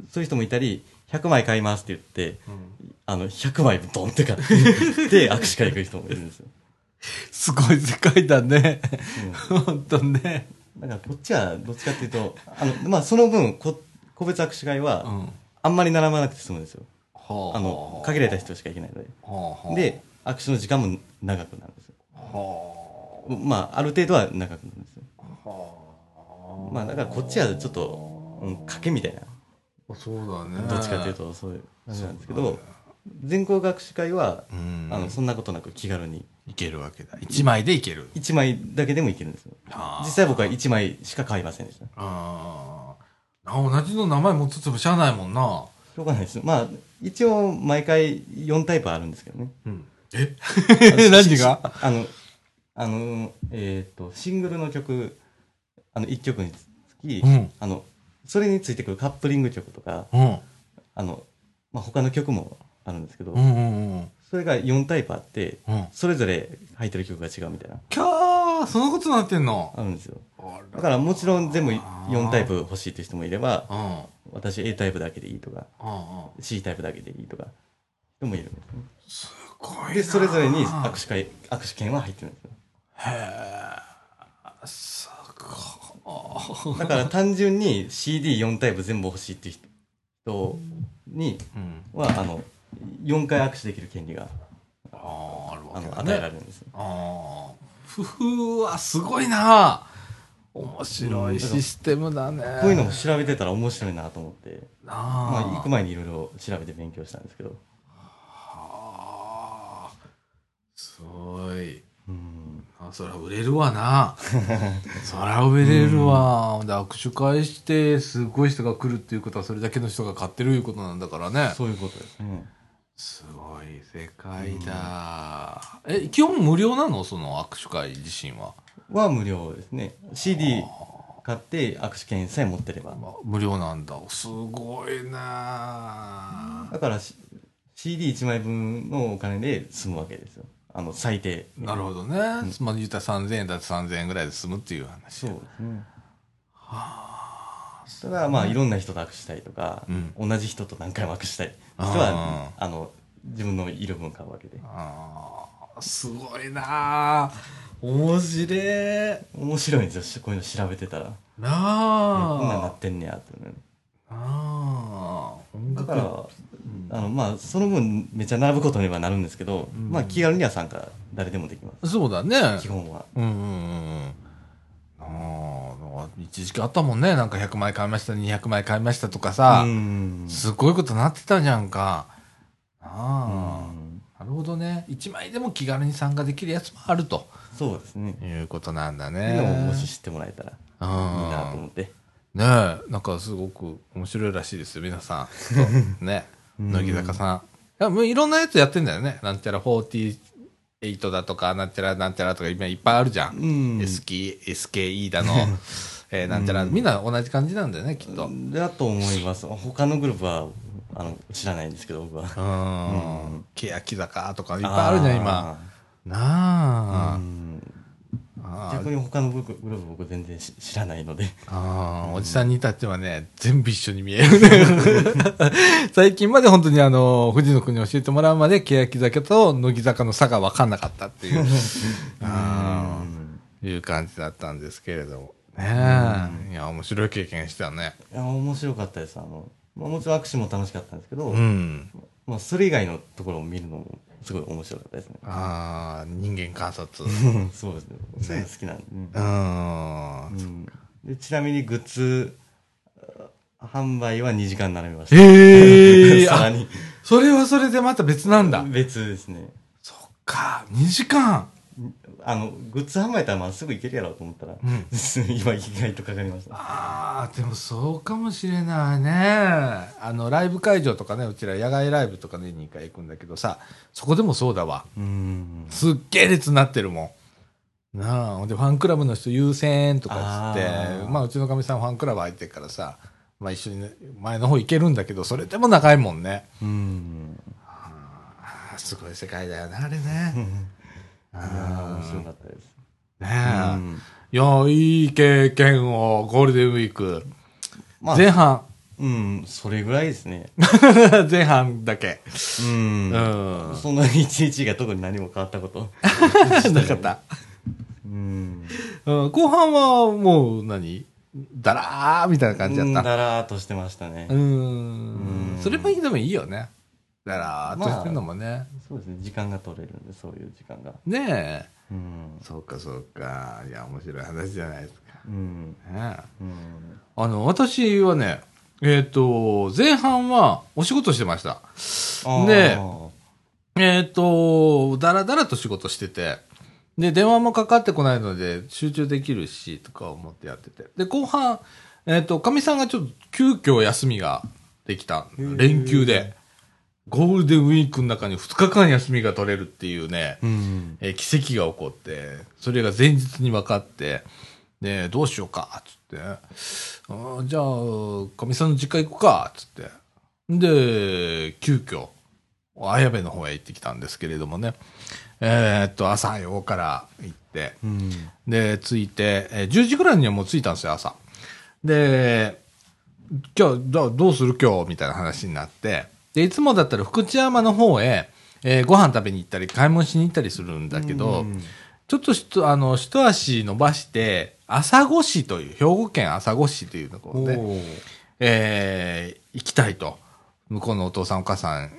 そういう人もいたり、100枚買いますって言って、うん。あの、100枚ドンって買って、で、握手会行く人もいるんですよ。すごい世界だね。うんほんとね。だから、こっちは、どっちかっていうと、あの、まあ、その分、こ個別握手会は、ん。あんまり並ばなくて済むんですよ。はあの、限られた人しか行けないので。はあ、で、握手の時間も長くなるんですよ。はまあ、ある程度は長くなるんですよ。あ。はまあ、だからこっちはちょっと、うん、賭けみたいな。あ。そうだね。どっちかというと、そういう感じなんですけど、全校学士会は、うん。あの、そんなことなく気軽に、いけるわけだ。一枚でいける。1枚だけでもいけるんですよ。あ実際僕は1枚しか買いませんでした。しああ。同じの名前持つつもしゃあないもんな。ょうがないです。まあ、一応毎回4タイプあるんですけどね。うん。え？何が？あの、あの、えっ、と、シングルの曲、あの、1曲につき、うんあの、それについてくるカップリング曲とか、うん。あの、まあ、他の曲もあるんですけど、うんうんうん。それが4タイプあって、うん。それぞれ入ってる曲が違うみたいな、キャーそんなことなってんの？あるんですよ。あだからもちろん全部4タイプ欲しいって人もいれば、うん。うん私 A タイプだけでいいとか、うん。C タイプだけでいいとか、人もいるんですね。すごいな。で、それぞれに握手会、握手券は入ってるんですよ。へえ。すごい。だから単純に CD4 タイプ全部欲しいっていう人にうん。は、あの、4回握手できる権利が、ある与えらね。れるんですよ。ああ。ふふわ、すごいな。面白いシステムだね。こういうのも調べてたら面白いなと思って、なまあ、行あく前にいろいろ調べて勉強したんですけど、はあ。すごい。うん。あそりゃ売れるわな。そりゃ売れるわ。で、握手会して、すごい人が来るっていうことは、それだけの人が買ってるいうことなんだからね。そういうことですね。すごい世界だ。え、基本無料なの？その握手会自身は。は無料ですね。CD 買って握手券さえ持ってれば。まあ無料なんだ。すごいなだからし CD1 枚分のお金で済むわけですよ。あの、最低。なるほどね。まあ言ったら3000円だと3000円ぐらいで済むっていう話。そうですね。ただまあいろんな人と握手したいとか、うん同じ人と何回も握手したい人あはあの自分のいる分買うわけでああ、すごいな面白い。面白いんですよこういうの調べてたらなこんなんなあ。ってんねやってねああ。だから、あのまあその分めっちゃ並ぶことにはなるんですけど、まあ気軽には参加誰でもできますそうだね。基本はうんうんうんうん。ああ、一時期あったもんね。なんか100枚買いました、200枚買いましたとかさう。んすごいことなってたじゃんか。あうあ。んなるほどね。1枚でも気軽に参加できるやつもあるとそうですねいうことなんだっていうのもねも。し知ってもらえたらいいなと思ってねえ、なんかすごく面白いらしいですよ、皆さん。ね。うん乃木坂さん。もういろんなやつやってんだよね。なんちゃら48だとか、なんちゃらなんちゃらとか今いっぱいあるじゃん。うん SK SKE だの、えーなんちゃら、みんな同じ感じなんだよね、きっと。うん。だと思います他のグループはあの知らないんですけど僕はん欅坂とかいっぱいあるじゃん、今。なあ。逆に他のグループグループ僕全然し知らないのであーおじさんに至ってはね、全部一緒に見えるね。最近まで本当にあの、富士の国教えてもらうまで、欅坂と乃木坂の差が分かんなかったっていう、あーいう感じだったんですけれども。ねえ。いや、面白い経験したね。いや面白かったですあの、まあ、もちろん握手も楽しかったんですけど、うん。まあ、それ以外のところを見るのもすごい面白かったですね。ああ、人間観察。そうですね。そういうの好きなんで、う。うん。んでちなみにグッズあ販売は2時間並びました、ええ さらに。それはそれでまた別なんだ。別ですね。そっか、2時間。あのグッズ販売やったらまあすぐ行けるやろうと思ったら、ん 今意外とかかりましたああ、でもそうかもしれないね。あの、ライブ会場とかね、うちら野外ライブとか年に1回行くんだけどさ、そこでもそうだわ。うんすっげえ列になってるもん。なあ、ほんで、ファンクラブの人優先とかっつってまあ、うちのかみさんファンクラブ入ってるからさ、まあ一緒にね、前の方行けるんだけど、それでも長いもんね。うんすごい世界だよね、あれね。いやー面白かったですねえ。うんいや、いい経験を、ゴールデンウィーク。まあ前半。うんそれぐらいですね 前半だけ。うんうん。その一日が特に何も変わったこと なかった。うんうん、後半はもう何？だらーみたいな感じだった。だらーっとしてましたねうーんうんそれもいいでもいいよね。だらーっとしてるのもね。そうですね時間が取れるんでそういう時間がねえ。うんそうかそうか。いや、面白い話じゃないですか。うんねえうんあの、私はね、えっ、と、前半はお仕事してました。あーでえっ、と、だらだらと仕事してて、で、電話もかかってこないので、集中できるし、とか思ってやってて。で、後半、えっ、と、かみさんがちょっと急遽休みができた。ー連休で。ゴールデンウィークの中に2日間休みが取れるっていうね、うんえー奇跡が起こって、それが前日に分かって、で、どうしようか、つって。あーじゃあ、かみさんの実家行こうか、つって。で、急遽、綾部の方へ行ってきたんですけれどもね。えーっと、朝早うから行って、うんで、着いて、えー10時ぐらいにはもう着いたんですよ、朝。で、今日、どうどうする今日？みたいな話になって、で、いつもだったら福知山の方へ、えーご飯食べに行ったり、買い物しに行ったりするんだけど、うん。ちょっとひと、あの、一足伸ばして、朝来市という、兵庫県朝来市というところで、えー行きたいと、向こうのお父さんお母さん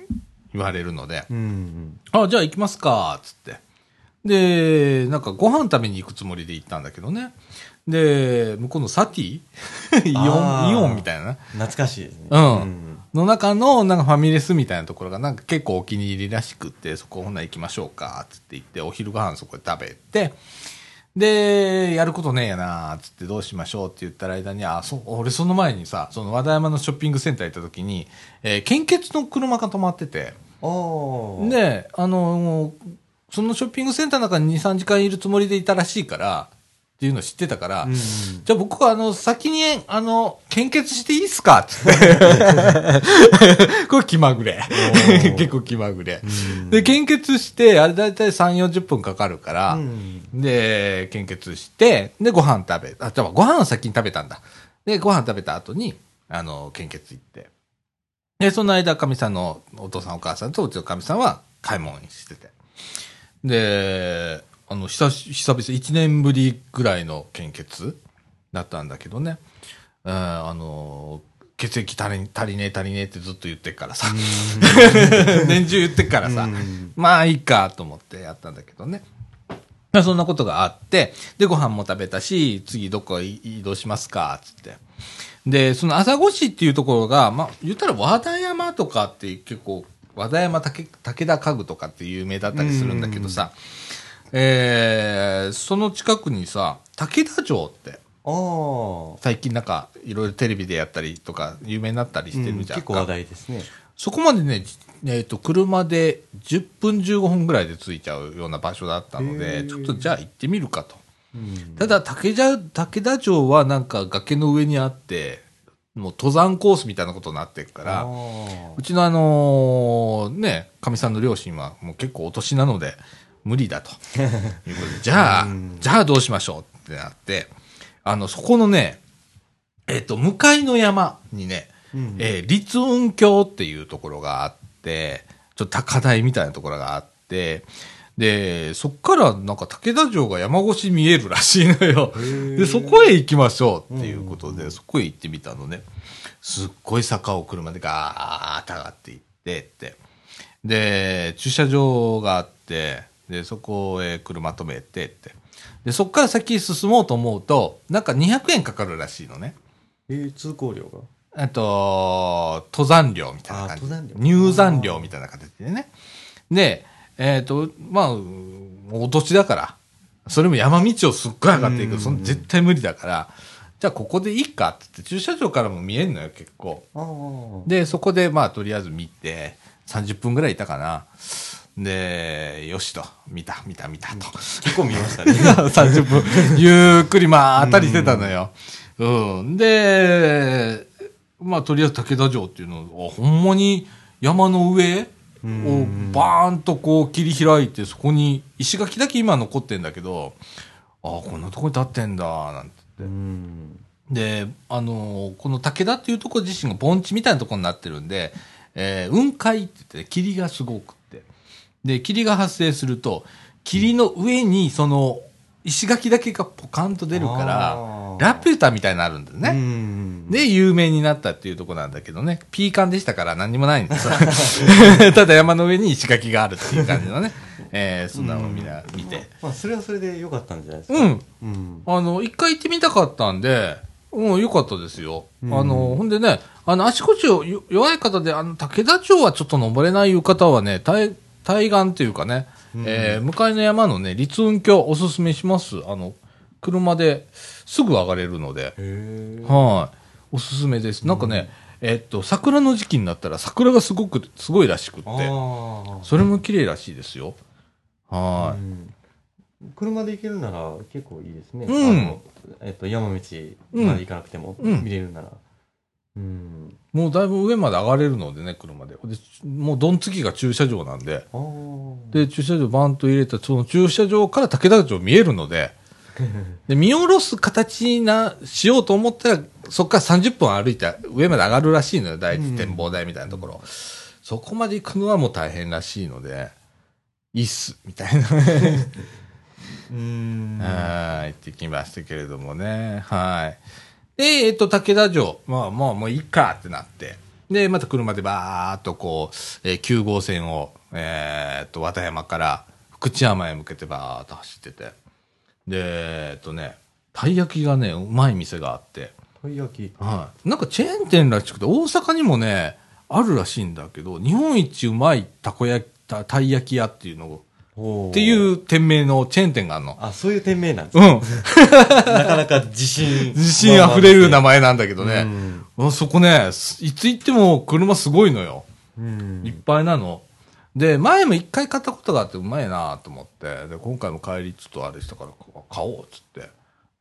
言われるので、うんあ、じゃあ行きますか、つって。で、なんかご飯食べに行くつもりで行ったんだけどね。で、向こうのサティ？イオン、イオンみたいな。ね。懐かしいですね。うんの中のなんかファミレスみたいなところがなんか結構お気に入りらしくって、そこほな行きましょうか、つって言って、お昼ご飯そこで食べて、で、やることねえやな、つってどうしましょうって言ったら間に、あ、そう、俺その前にさ、その和田山のショッピングセンター行った時に、えー献血の車が止まってて、ああ。で、あの、そのショッピングセンターの中に2、3時間いるつもりでいたらしいから、っていうのを知ってたから、うん。じゃあ僕はあの、先に、あの、献血していいっすか？つって。これ気まぐれ。ー結構気まぐれ。うんで、献血して、あれだいたい3、40分かかるから、うんで、献血して、で、ご飯食べ、あ、じゃあご飯を先に食べたんだ。で、ご飯食べた後に、あの、献血行って。で、その間、かみさんのお父さんお母さんとうちのかみさんは買い物してて。で、あの、久し、久々、1年ぶりぐらいの献血だったんだけどね。うんあの、血液足り足りねえ足りねえってずっと言ってっからさ。年中言ってっからさ。うんまあいいかと思ってやったんだけどね。まあそんなことがあって、で、ご飯も食べたし、次どこへ移動しますか、つって。で、その朝来市っていうところが、まあ言ったら和田山とかって結構、和田山武武田家具とかって有名だったりするんだけどさ、えー、その近くにさ、武田城って。最近なんかいろいろテレビでやったりとか有名になったりしてるじゃんか、結構話題ですね。そこまでね、じえっ、と、車で10分15分ぐらいで着いちゃうような場所だったのへで、ーちょっとじゃあ行ってみるかと。うんただ、武田、武田城はなんか崖の上にあって、もう登山コースみたいなことになってるから、うちのあのーね、かみさんの両親はもう結構お年なので、無理だと。いうことで、じゃあ、うんじゃあどうしましょうってなって、あの、そこのね、えっ、と、向かいの山にね、うんえー立雲峡っていうところがあって、ちょっと高台みたいなところがあって、で、そっからなんか武田城が山越し見えるらしいのよ。ーで、そこへ行きましょうっていうことで、うんそこへ行ってみたのね。すっごい坂を車でガーッと上がっていってって。で、駐車場があって、で、そこへ車止めてって。で、そこから先進もうと思うと、なんか200円かかるらしいのね。えー通行料が？えっと、登山料みたいな感じ。あ登山料入山料みたいな形でね。で、えっ、と、まあ、お年だから、それも山道をすっごい上がっていく。うんその絶対無理だから、じゃあここでいいかって言って、駐車場からも見えんのよ、結構。で、そこでまあ、とりあえず見て、30分ぐらいいたかな。で、よしと、見た、見た、見たと。結構見ましたね。30分、ゆっくりまあ、当たりしてたのよ。うん。で、まあ、とりあえず武田城っていうのは、ほんまに山の上をうんバーンとこう切り開いて、そこに石垣だけ今残ってんだけど、ああ、こんなとこに立ってんだ、なんて言って。うん。で、あのーこの武田っていうところ自身が盆地みたいなところになってるんで、えー雲海って言って、ね、霧がすごく。で、霧が発生すると、霧の上にその石垣だけがポカンと出るからラピュタみたいになるんだよね。うん。で、有名になったっていうところなんだけどね。ピーカンでしたから何にもないんです ただ山の上に石垣があるっていう感じのね。えーそんなのをみんな見て。まあ、それはそれで良かったんじゃないですか。うん。うん。あの、一回行ってみたかったんで、うん、よかったですよ。うんあの、ほんでね、あの、あちこちをよ弱い方で、あの、武田町はちょっと登れないいう方はね、対、対岸っていうかね、うんえー向かいの山のね、立雲峡おすすめします。あの、車ですぐ上がれるので。はい、おすすめです。なんかね、えっと、桜の時期になったら桜がすごく、すごいらしくって。それも綺麗らしいですよ。はい、うん車で行けるなら結構いいですね。うんえっと、山道まで行かなくてもうん見れるなら。うん。もうだいぶ上まで上がれるのでね、車で。でもうどん次が駐車場なんで。で、駐車場バンと入れた、その駐車場から武田城見えるので、で、見下ろす形な、しようと思ったら、そこから30分歩いて上まで上がるらしいのよ、第一うん展望台みたいなところ。そこまで行くのはもう大変らしいので、いいっす、みたいな。うん。はい、行ってきましたけれどもね。はい。で、えっと、武田城。まあ、まあ、もういいかってなって。で、また車でバーっとこう、えー9号線を、えーっと、和田山から福知山へ向けてバーっと走ってて。で、えっとね、たい焼きがね、うまい店があって。たい焼き。はい。なんかチェーン店らしくて、大阪にもね、あるらしいんだけど、日本一うまいたこ焼き、たたい焼き屋っていうのを、っていう店名のチェーン店があるの。あ、そういう店名なんですうん。なかなか自信。自信あふれる名前なんだけどうね。ん。あそこね、すいつ行っても車すごいのよ。うんいっぱいなの。で、前も一回買ったことがあってうまいなと思って、で、今回も帰りちょっとあれしたから買おうっつって。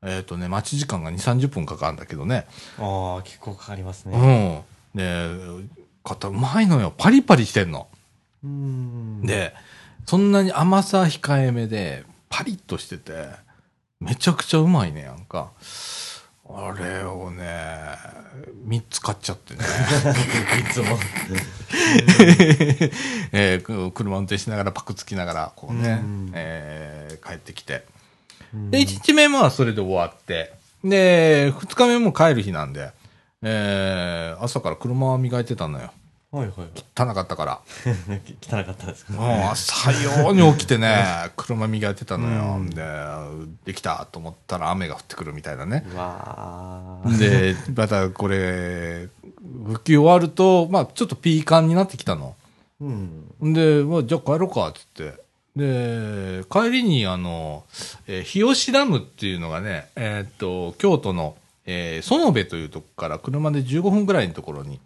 えっ、とね、待ち時間が2、30分かかるんだけどね。ああ、結構かかりますうね。ん。で、買ったらうまいのよ。パリパリしてんの。うん。で、そんなに甘さ控えめで、パリッとしてて、めちゃくちゃうまいねやんか。あれをね、3つ買っちゃってね。いつも。えーく車運転しながらパクつきながら、こうね、うんえー帰ってきて。うんで、1日目はそれで終わって、で、2日目も帰る日なんで、えー朝から車を磨いてたのよ。はいはい。汚かったから。汚かったですか？もう朝ように起きてね、車磨いてたのよ。うんで、できたと思ったら雨が降ってくるみたいなね。で、またこれ、復旧終わると、まあちょっとピーカンになってきたの。うん。で、まあ、じゃあ帰ろうか、っつって。で、帰りに、あの、えー日吉ダムっていうのがね、えーっと、京都の、えー園部というとこから車で15分ぐらいのところに、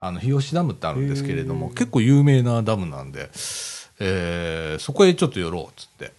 あの、日吉ダムってあるんですけれども、結構有名なダムなんで、えーそこへちょっと寄ろう、っつって。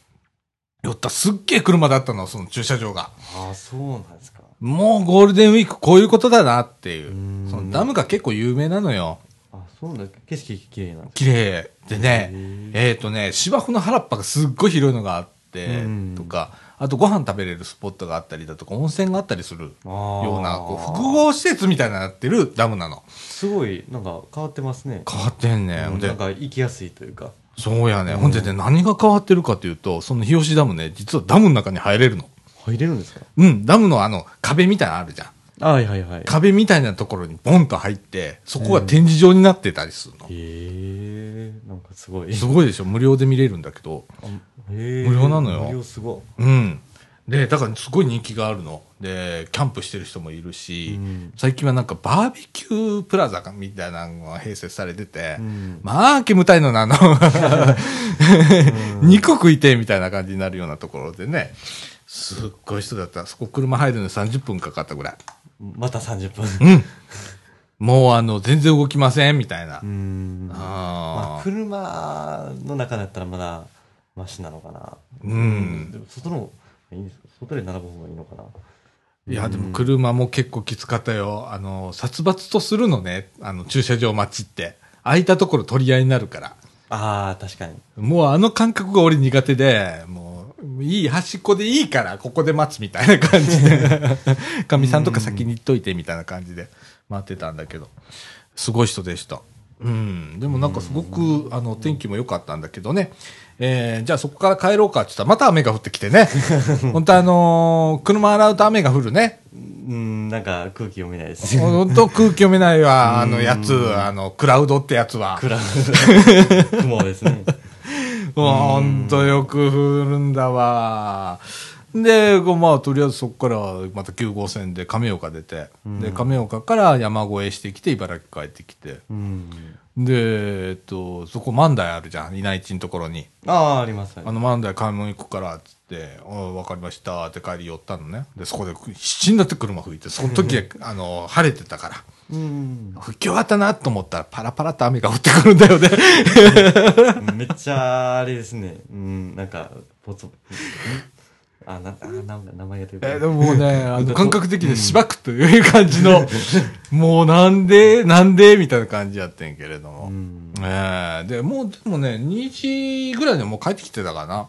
寄ったすっげえ車だったの、その駐車場が。ああ、そうなんですか。もうゴールデンウィークこういうことだなっていうう。んそのダムが結構有名なのよ。あ、そうなんだ。景色綺麗なんです綺麗でね、へえっ、とね、芝生の原っぱがすっごい広いのがあって、うんとか、あとご飯食べれるスポットがあったりだとか、温泉があったりするあような、こう複合。合施設みたいになってるダムなの。すごい、なんか変わってますね。変わってんね。うんなん、か行きやすいというか。そうやね。うんほんでね、何が変わってるかというと、その日吉ダムね、実はダムの中に入れるの。入れるんですか？うん、ダムのあの、壁みたいなのあるじゃん。はいはいはい。へ壁みたいなところにボンと入って、そこが展示場になってたりするの。え、なんかすごい。すごいでしょ？無料で見れるんだけど。あへー無料なのよ無料すごうん。で、だからすごい人気があるの。で、キャンプしてる人もいるい。し、うん最近はなんかバーベキュープラザかみたいなのが併設されてて、うんまあ、煙たいのな、あの、肉食いてえみたいな感じになるようなところでね、すっごい人だった。そこ車入るのに30分かかったぐらい。また30分。うん。もうあの、全然動きません、みたいな。うん。まあ、あー車の中だったらまだ、マシなのかな。うんでも、外の、いいんですか？外で並ぶ方がいいのかな？いや、でも車も結構きつかったよ。あの、殺伐とするのね。あの、駐車場待ちって。空いたところ取り合いになるから。ああ、確かに。もうあの感覚が俺苦手で、もう、いい端っこでいいから、ここで待つみたいな感じで。かみさんとか先に行っといてみたいな感じで待ってたんだけど。すごい人でした。うん。でもなんかすごく、あの、天気も良かったんだけどね。えー、じゃあそこから帰ろうかって言ったら、また雨が降ってきてね。本当あのー車洗うと雨が降るね。うん、なんか空気読めないです。本当空気読めないわ、あのやつ、あの、クラウドってやつは。クラウド。雲ですね。ほんとよく降るんだわ。で、まあ、とりあえずそこからまた9号線で亀岡出て、で、亀岡から山越えしてきて、茨城帰ってきて、うん。で、えっと、そこ万代あるじゃん、稲市のところに。ああ、あります。あの万代買い物行くから、つって、ああ、わかりました、って帰り寄ったのね。で、そこで必死になって車吹いて、その時、あの、晴れてたから。うん。吹き終わったなと思ったら、パラパラと雨が降ってくるんだよね。めっちゃ、あれですね。うん、なんか、ポツ、んあ、な、あ、なんだ、名前が出てえでもね、あのうん感覚的にしばくという感じの、もうなんで、なんでみたいな感じやってんけれども。うん。ええで、もう、でもね、2時ぐらいでもう帰ってきてたかな。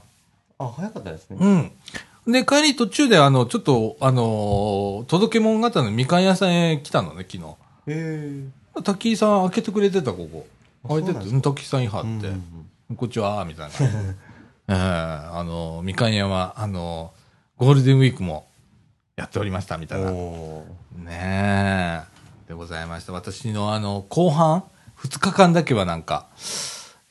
あ、早かったですね。うん。で、帰り途中で、あの、ちょっと、あのー届け物型のみかん屋さんへ来たのね、昨日。へえ。滝井さん開けてくれてた、ここ。あ開いてて、滝井さんいはって、うんうんこんにちは、みたいな。ええあの、みかん屋は、あの、ゴールデンウィークもやっておりました、みたいな。ねおえ。でございました。私のあの、後半、2日間だけはなんか、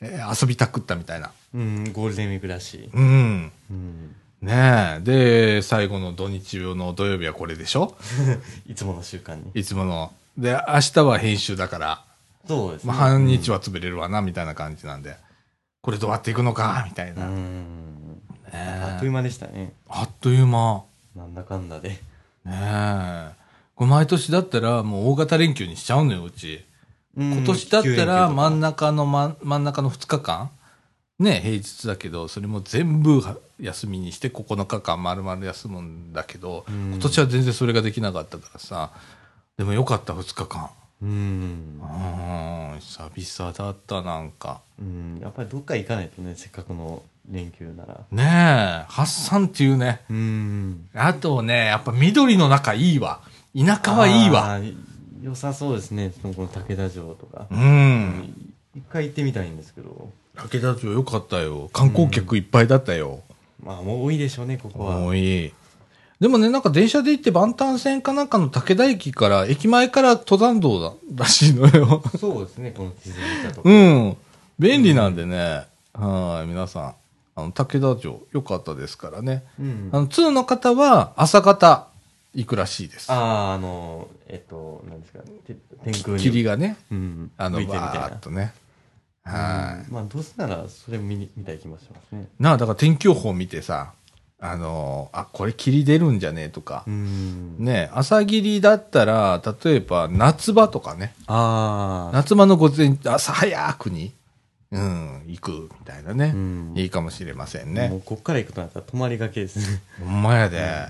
えー遊びたくったみたいな。ーうん、ゴールデンウィークらしい。うん。うん。ねえ。で、最後の土日の土曜日はこれでしょ？いつもの習慣に。いつもの。で、明日は編集だから、そうですね。まあ、半日は潰れるわな、みたいな感じなんで。これどうやっていくのか、みたいな。うん。ねあっという間でしたね。あっという間。なんだかんだで。ねえ。これ毎年だったらもう大型連休にしちゃうのよ、うち。今今年だったら真ん中の真ん真ん中の2日間ね、平日だけど、それも全部は休みにして9日間丸々休むんだけど、うん今年は全然それができなかったからさ、でもよかった、2日間。うんう。ん、久々だった、なんか。うん。やっぱりどっか行かないとね、せっかくの連休なら。ねえ、発散っていうね。うん。あとね、やっぱ緑の中いいわ。田舎はいいわ。良さそうですね。この武田城とか。うん。一回行ってみたいんですけど。武田城よかったよ。観光客いっぱいだったよ。まあ、もう多いでしょうね、ここは。多い。でもね、なんか電車で行って万端線かなんかの武田駅から、駅前から登山道だ らしいのよ。そうですね、この地図見たと。うん。便利なんでね。はい、皆さん。あの、武田城、良かったですからね。うんあの、2の方は朝方行くらしいです。ああ、あの、えっと、なんですか、て天空に。霧がね、うん。あの、バーっとね。はい。うんまあ、どうせなら、それ見に見たい気もしますね。なあ、だから天気予報見てさ、あのあ、これ霧出るんじゃねえとか、うん。ね、朝霧だったら、例えば夏場とかね、ああ。夏場の午前、朝早くに、うん、行くみたいなね、うんいいかもしれませんもね。うこっから行くとなったら泊まりがけですね。ほんまやで。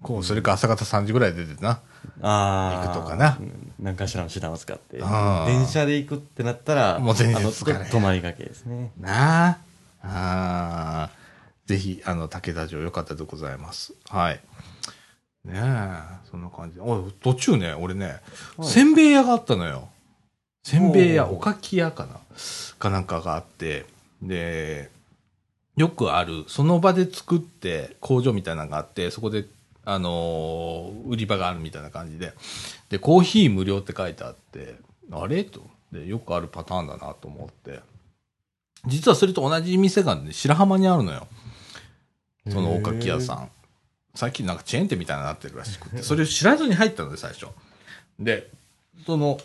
こう、それか朝方3時ぐらいで出てな。ああ。行くとかなうん。何かしらの手段を使って。電車で行くってなったら、もう全然あの疲れへん泊まりがけですね。なあ。あーぜひ、あの、武田城よかったでございます。はい。ねえ、そんな感じ。おい途中ね、俺ね、はいせんべい屋があったのよ。せんべい屋、おかき屋かな？かなんかがあって、で、よくある、その場で作って工場みたいなのがあって、そこで、あのー売り場があるみたいな感じで、で、コーヒー無料って書いてあって、あれ？と。で、よくあるパターンだなと思って。実はそれと同じ店がね、白浜にあるのよ。そのおかき屋さん。最近なんかチェーン店みたいになってるらしくて、それを知らずに入ったので、最初。で、その、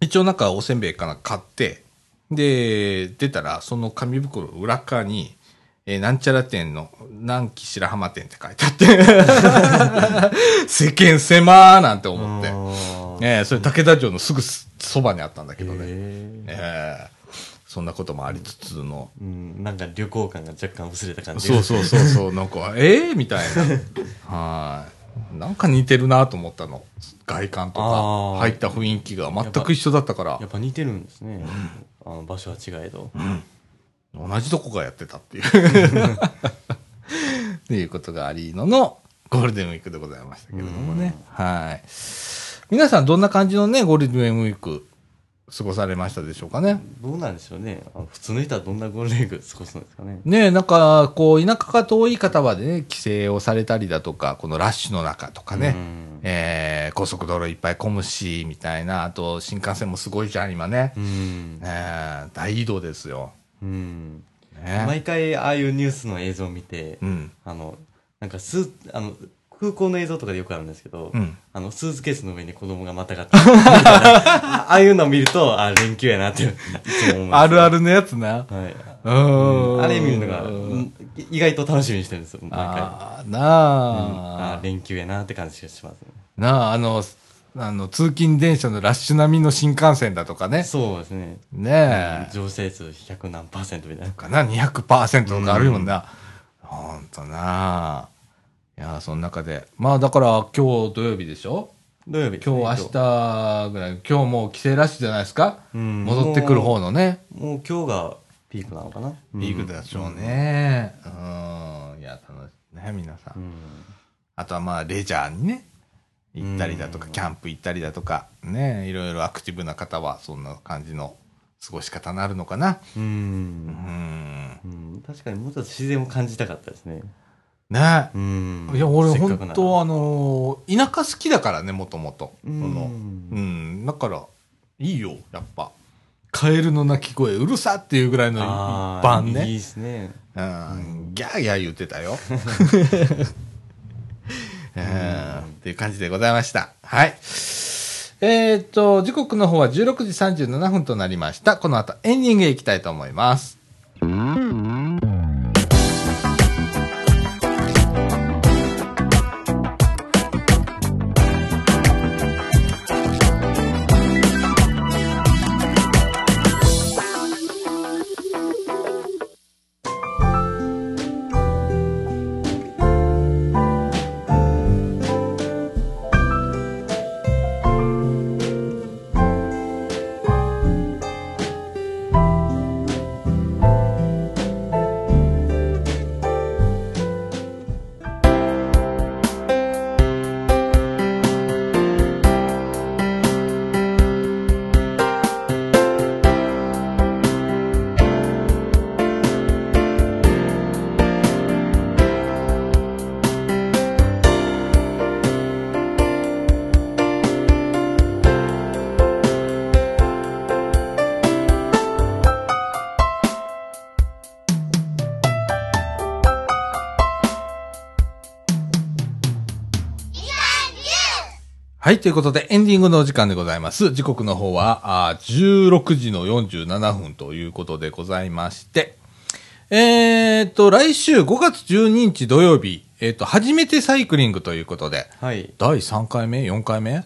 一応なんかおせんべいかな買って、で、出たら、その紙袋の裏側に、えーなんちゃら店の南紀白浜店って書いてあって、世間狭ーなんて思って。ええそれ武田城のすぐすそばにあったんだけどね。へええそんなこともありつつの。ーうん、なんか旅行感が若干薄れた感じそうそうそうそう、なんか、ええみたいな。はい。なんか似てるなと思ったの。外観とか、入った雰囲気が全く一緒だったからや、っぱ似てるんですね。あの場所は違えど。同じとこがやってたっていう。っていうことがありのの、ゴールデンウィークでございましたけれどもね。はい。皆さんどんな感じのね、ゴールデンウィーク過ごされましたでしょうかね。どうなんでしょうね。普通の人はどんなゴールデンウィーク過ごすんですかね。ねえ、なんか、こう、田舎が遠い方はね、帰省をされたりだとか、このラッシュの中とかね、うんえー高速道路いっぱい混むし、みたいな、あと、新幹線もすごいじゃん、今ね。うん。えー大移動ですよ。うん。ね毎回ああいうニュースの映像を見て、うん。あの、なんかスーあの、空港の映像とかでよくあるんですけど、うんあの、スーツケースの上に子供がまたがってあ ああいうのを見ると、あ、連休やなって、いつも思います。あるあるのやつな。はい。うーん。あれ見るのが、ううんん意外と楽しみにしてるんですよ、毎回。ああ、なうんああ、連休やなって感じがしますね。なあ、あの、あの、通勤電車のラッシュ並みの新幹線だとかね。そうですね。ねえ。乗車率100何パーセントみたいな。かな、200%とかあるよな。ほんとな。いや、その中で。まあだから今日土曜日でしょ？土曜日今日明日ぐらい、今日もう帰省ラッシュじゃないですか、うん戻ってくる方のね、もう今日がピークなのかな？ピークでしょう。ね。うん。いや、楽しいね、皆さん。うんあとはまあ、レジャーにね、行ったりだとか、うんキャンプ行ったりだとか、ね、いろいろアクティブな方は、そんな感じの過ごし方になるのかな？う。うんん。うん確かにもうちょっと自然を感じたかったですね。ね。うんいや、俺本当あのー田舎好きだからね、もともと。そうんの、うん。だから、いいよ、やっぱ。カエルの鳴き声、うるさっていうぐらいのあー晩ね。いいですね。うん、ギャーギャー言ってたよ。うんっていう感じでございました。はい。えっ、と、時刻の方は16時37分となりました。この後エンディングへ行きたいと思います。はい、ということでエンディングのお時間でございます。時刻の方はあー16時の47分ということでございまして、えー、と、来週5月12日土曜日、えー、と、初めてサイクリングということで、はい。第3回目 ?4 回目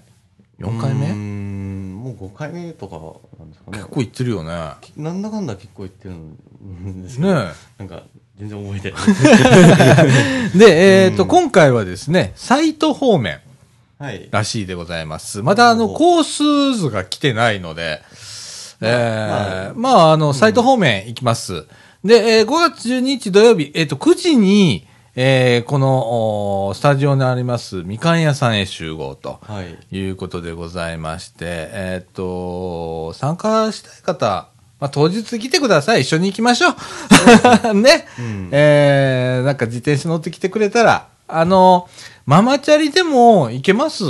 ?4 回目？ん、もう5回目とかなんですかね結。構いってるよね。なんだかんだ結構言ってるんですけど、ねなんか全然覚えて。で、えー、と、今回はですね、サイト方面はい。らしいでございます。まだあの、コース図が来てないので、えー、まあ、あの、サイト方面行きます。で、えー5月12日土曜日、えっ、と、9時に、えーこの、おスタジオにあります、みかん屋さんへ集合と。はい。いうことでございまして、えっ、と、参加したい方、まあ、当日来てください。一緒に行きましょう。ね。うんえー、なんか自転車乗ってきてくれたら、あの、ママチャリでも行けます？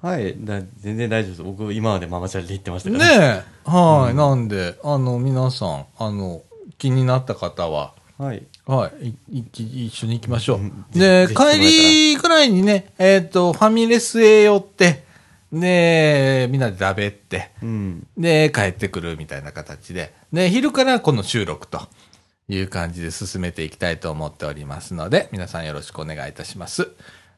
はい。だ全然大丈夫です。僕、今までママチャリで行ってましたから。ねえ。はい、なんで、あの、皆さん、あの、気になった方は、はい。はい、いい一緒に行きましょうんう。で、帰りぐらいにね、えっ、と、ファミレスへ寄って、で、みんなで食べって、うん。で、帰ってくるみたいな形で、で、昼からこの収録という感じで進めていきたいと思っておりますので、皆さんよろしくお願いいたします。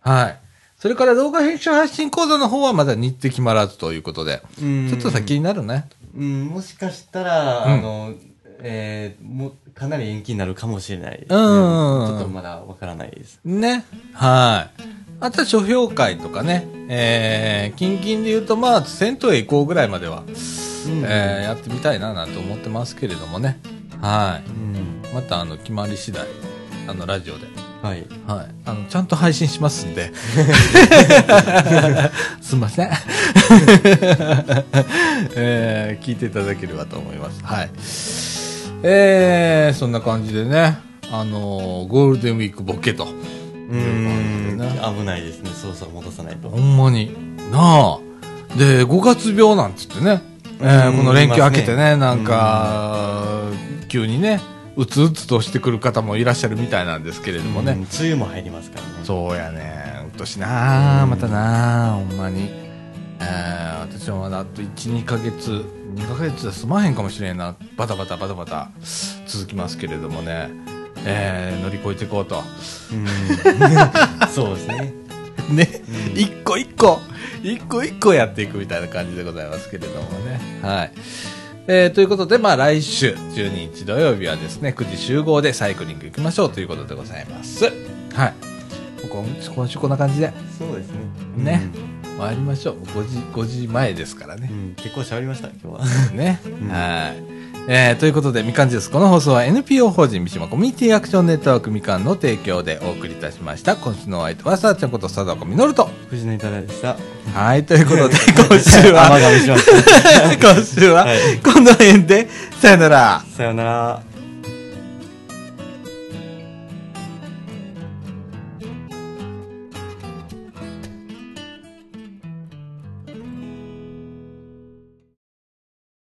はい。それから動画編集発信講座の方はまだ日程決まらずということで、うんちょっと先になるね。うん、もしかしたら、うんあの、えー、もう、かなり延期になるかもしれない。うんちょっとまだわからないです。ね。はい。あとは書評会とかね、えー、近々で言うと、まあ、銭湯へ行こうぐらいまでは、えーやってみたいななんて思ってますけれどもね。はい。うん。また、あの、決まり次第、あの、ラジオで。はい。はい。あの、ちゃんと配信しますんで。すんません。えー聞いていただければと思います。はい。えー、そんな感じでね、あのーゴールデンウィークボケと。ういん危ないですね。そろそろ戻さないと。ほんまに。なあ。で、5月病なんつってね。えーうんこの連休明けてね、ねなんか、急にね、うつうつとしてくる方もいらっしゃるみたいなんですけれどもね。うん梅雨も入りますからね。そうやね。うっとしなあ、またなあ、ほんまに。えー、私もまだあと1、2ヶ月、2ヶ月は済まへんかもしれんな。バタバタバタバタ続きますけれどもね。えー、乗り越えていこうと。うん。そうですね。ね、うん一個一個、一個一個やっていくみたいな感じでございますけれどもね。はい。えーということで、まあ来週、12日土曜日はですね、9時集合でサイクリング行きましょうということでございます。はい。今今週こんな感じでそうですね。ね参りましょう。5時、5時前ですからねう。ん。結構喋りました、今日は。ね。んはい。えー、ということで、みかんジュース。この放送は NPO 法人三島コミュニティアクションネットワークみかんの提供でお送りいたしました。今週のお相手は、さあちゃんこと貞子みのると。藤野いただでした。はい、ということで、今週は。今週ははい、この辺で、さよなら。さよなら。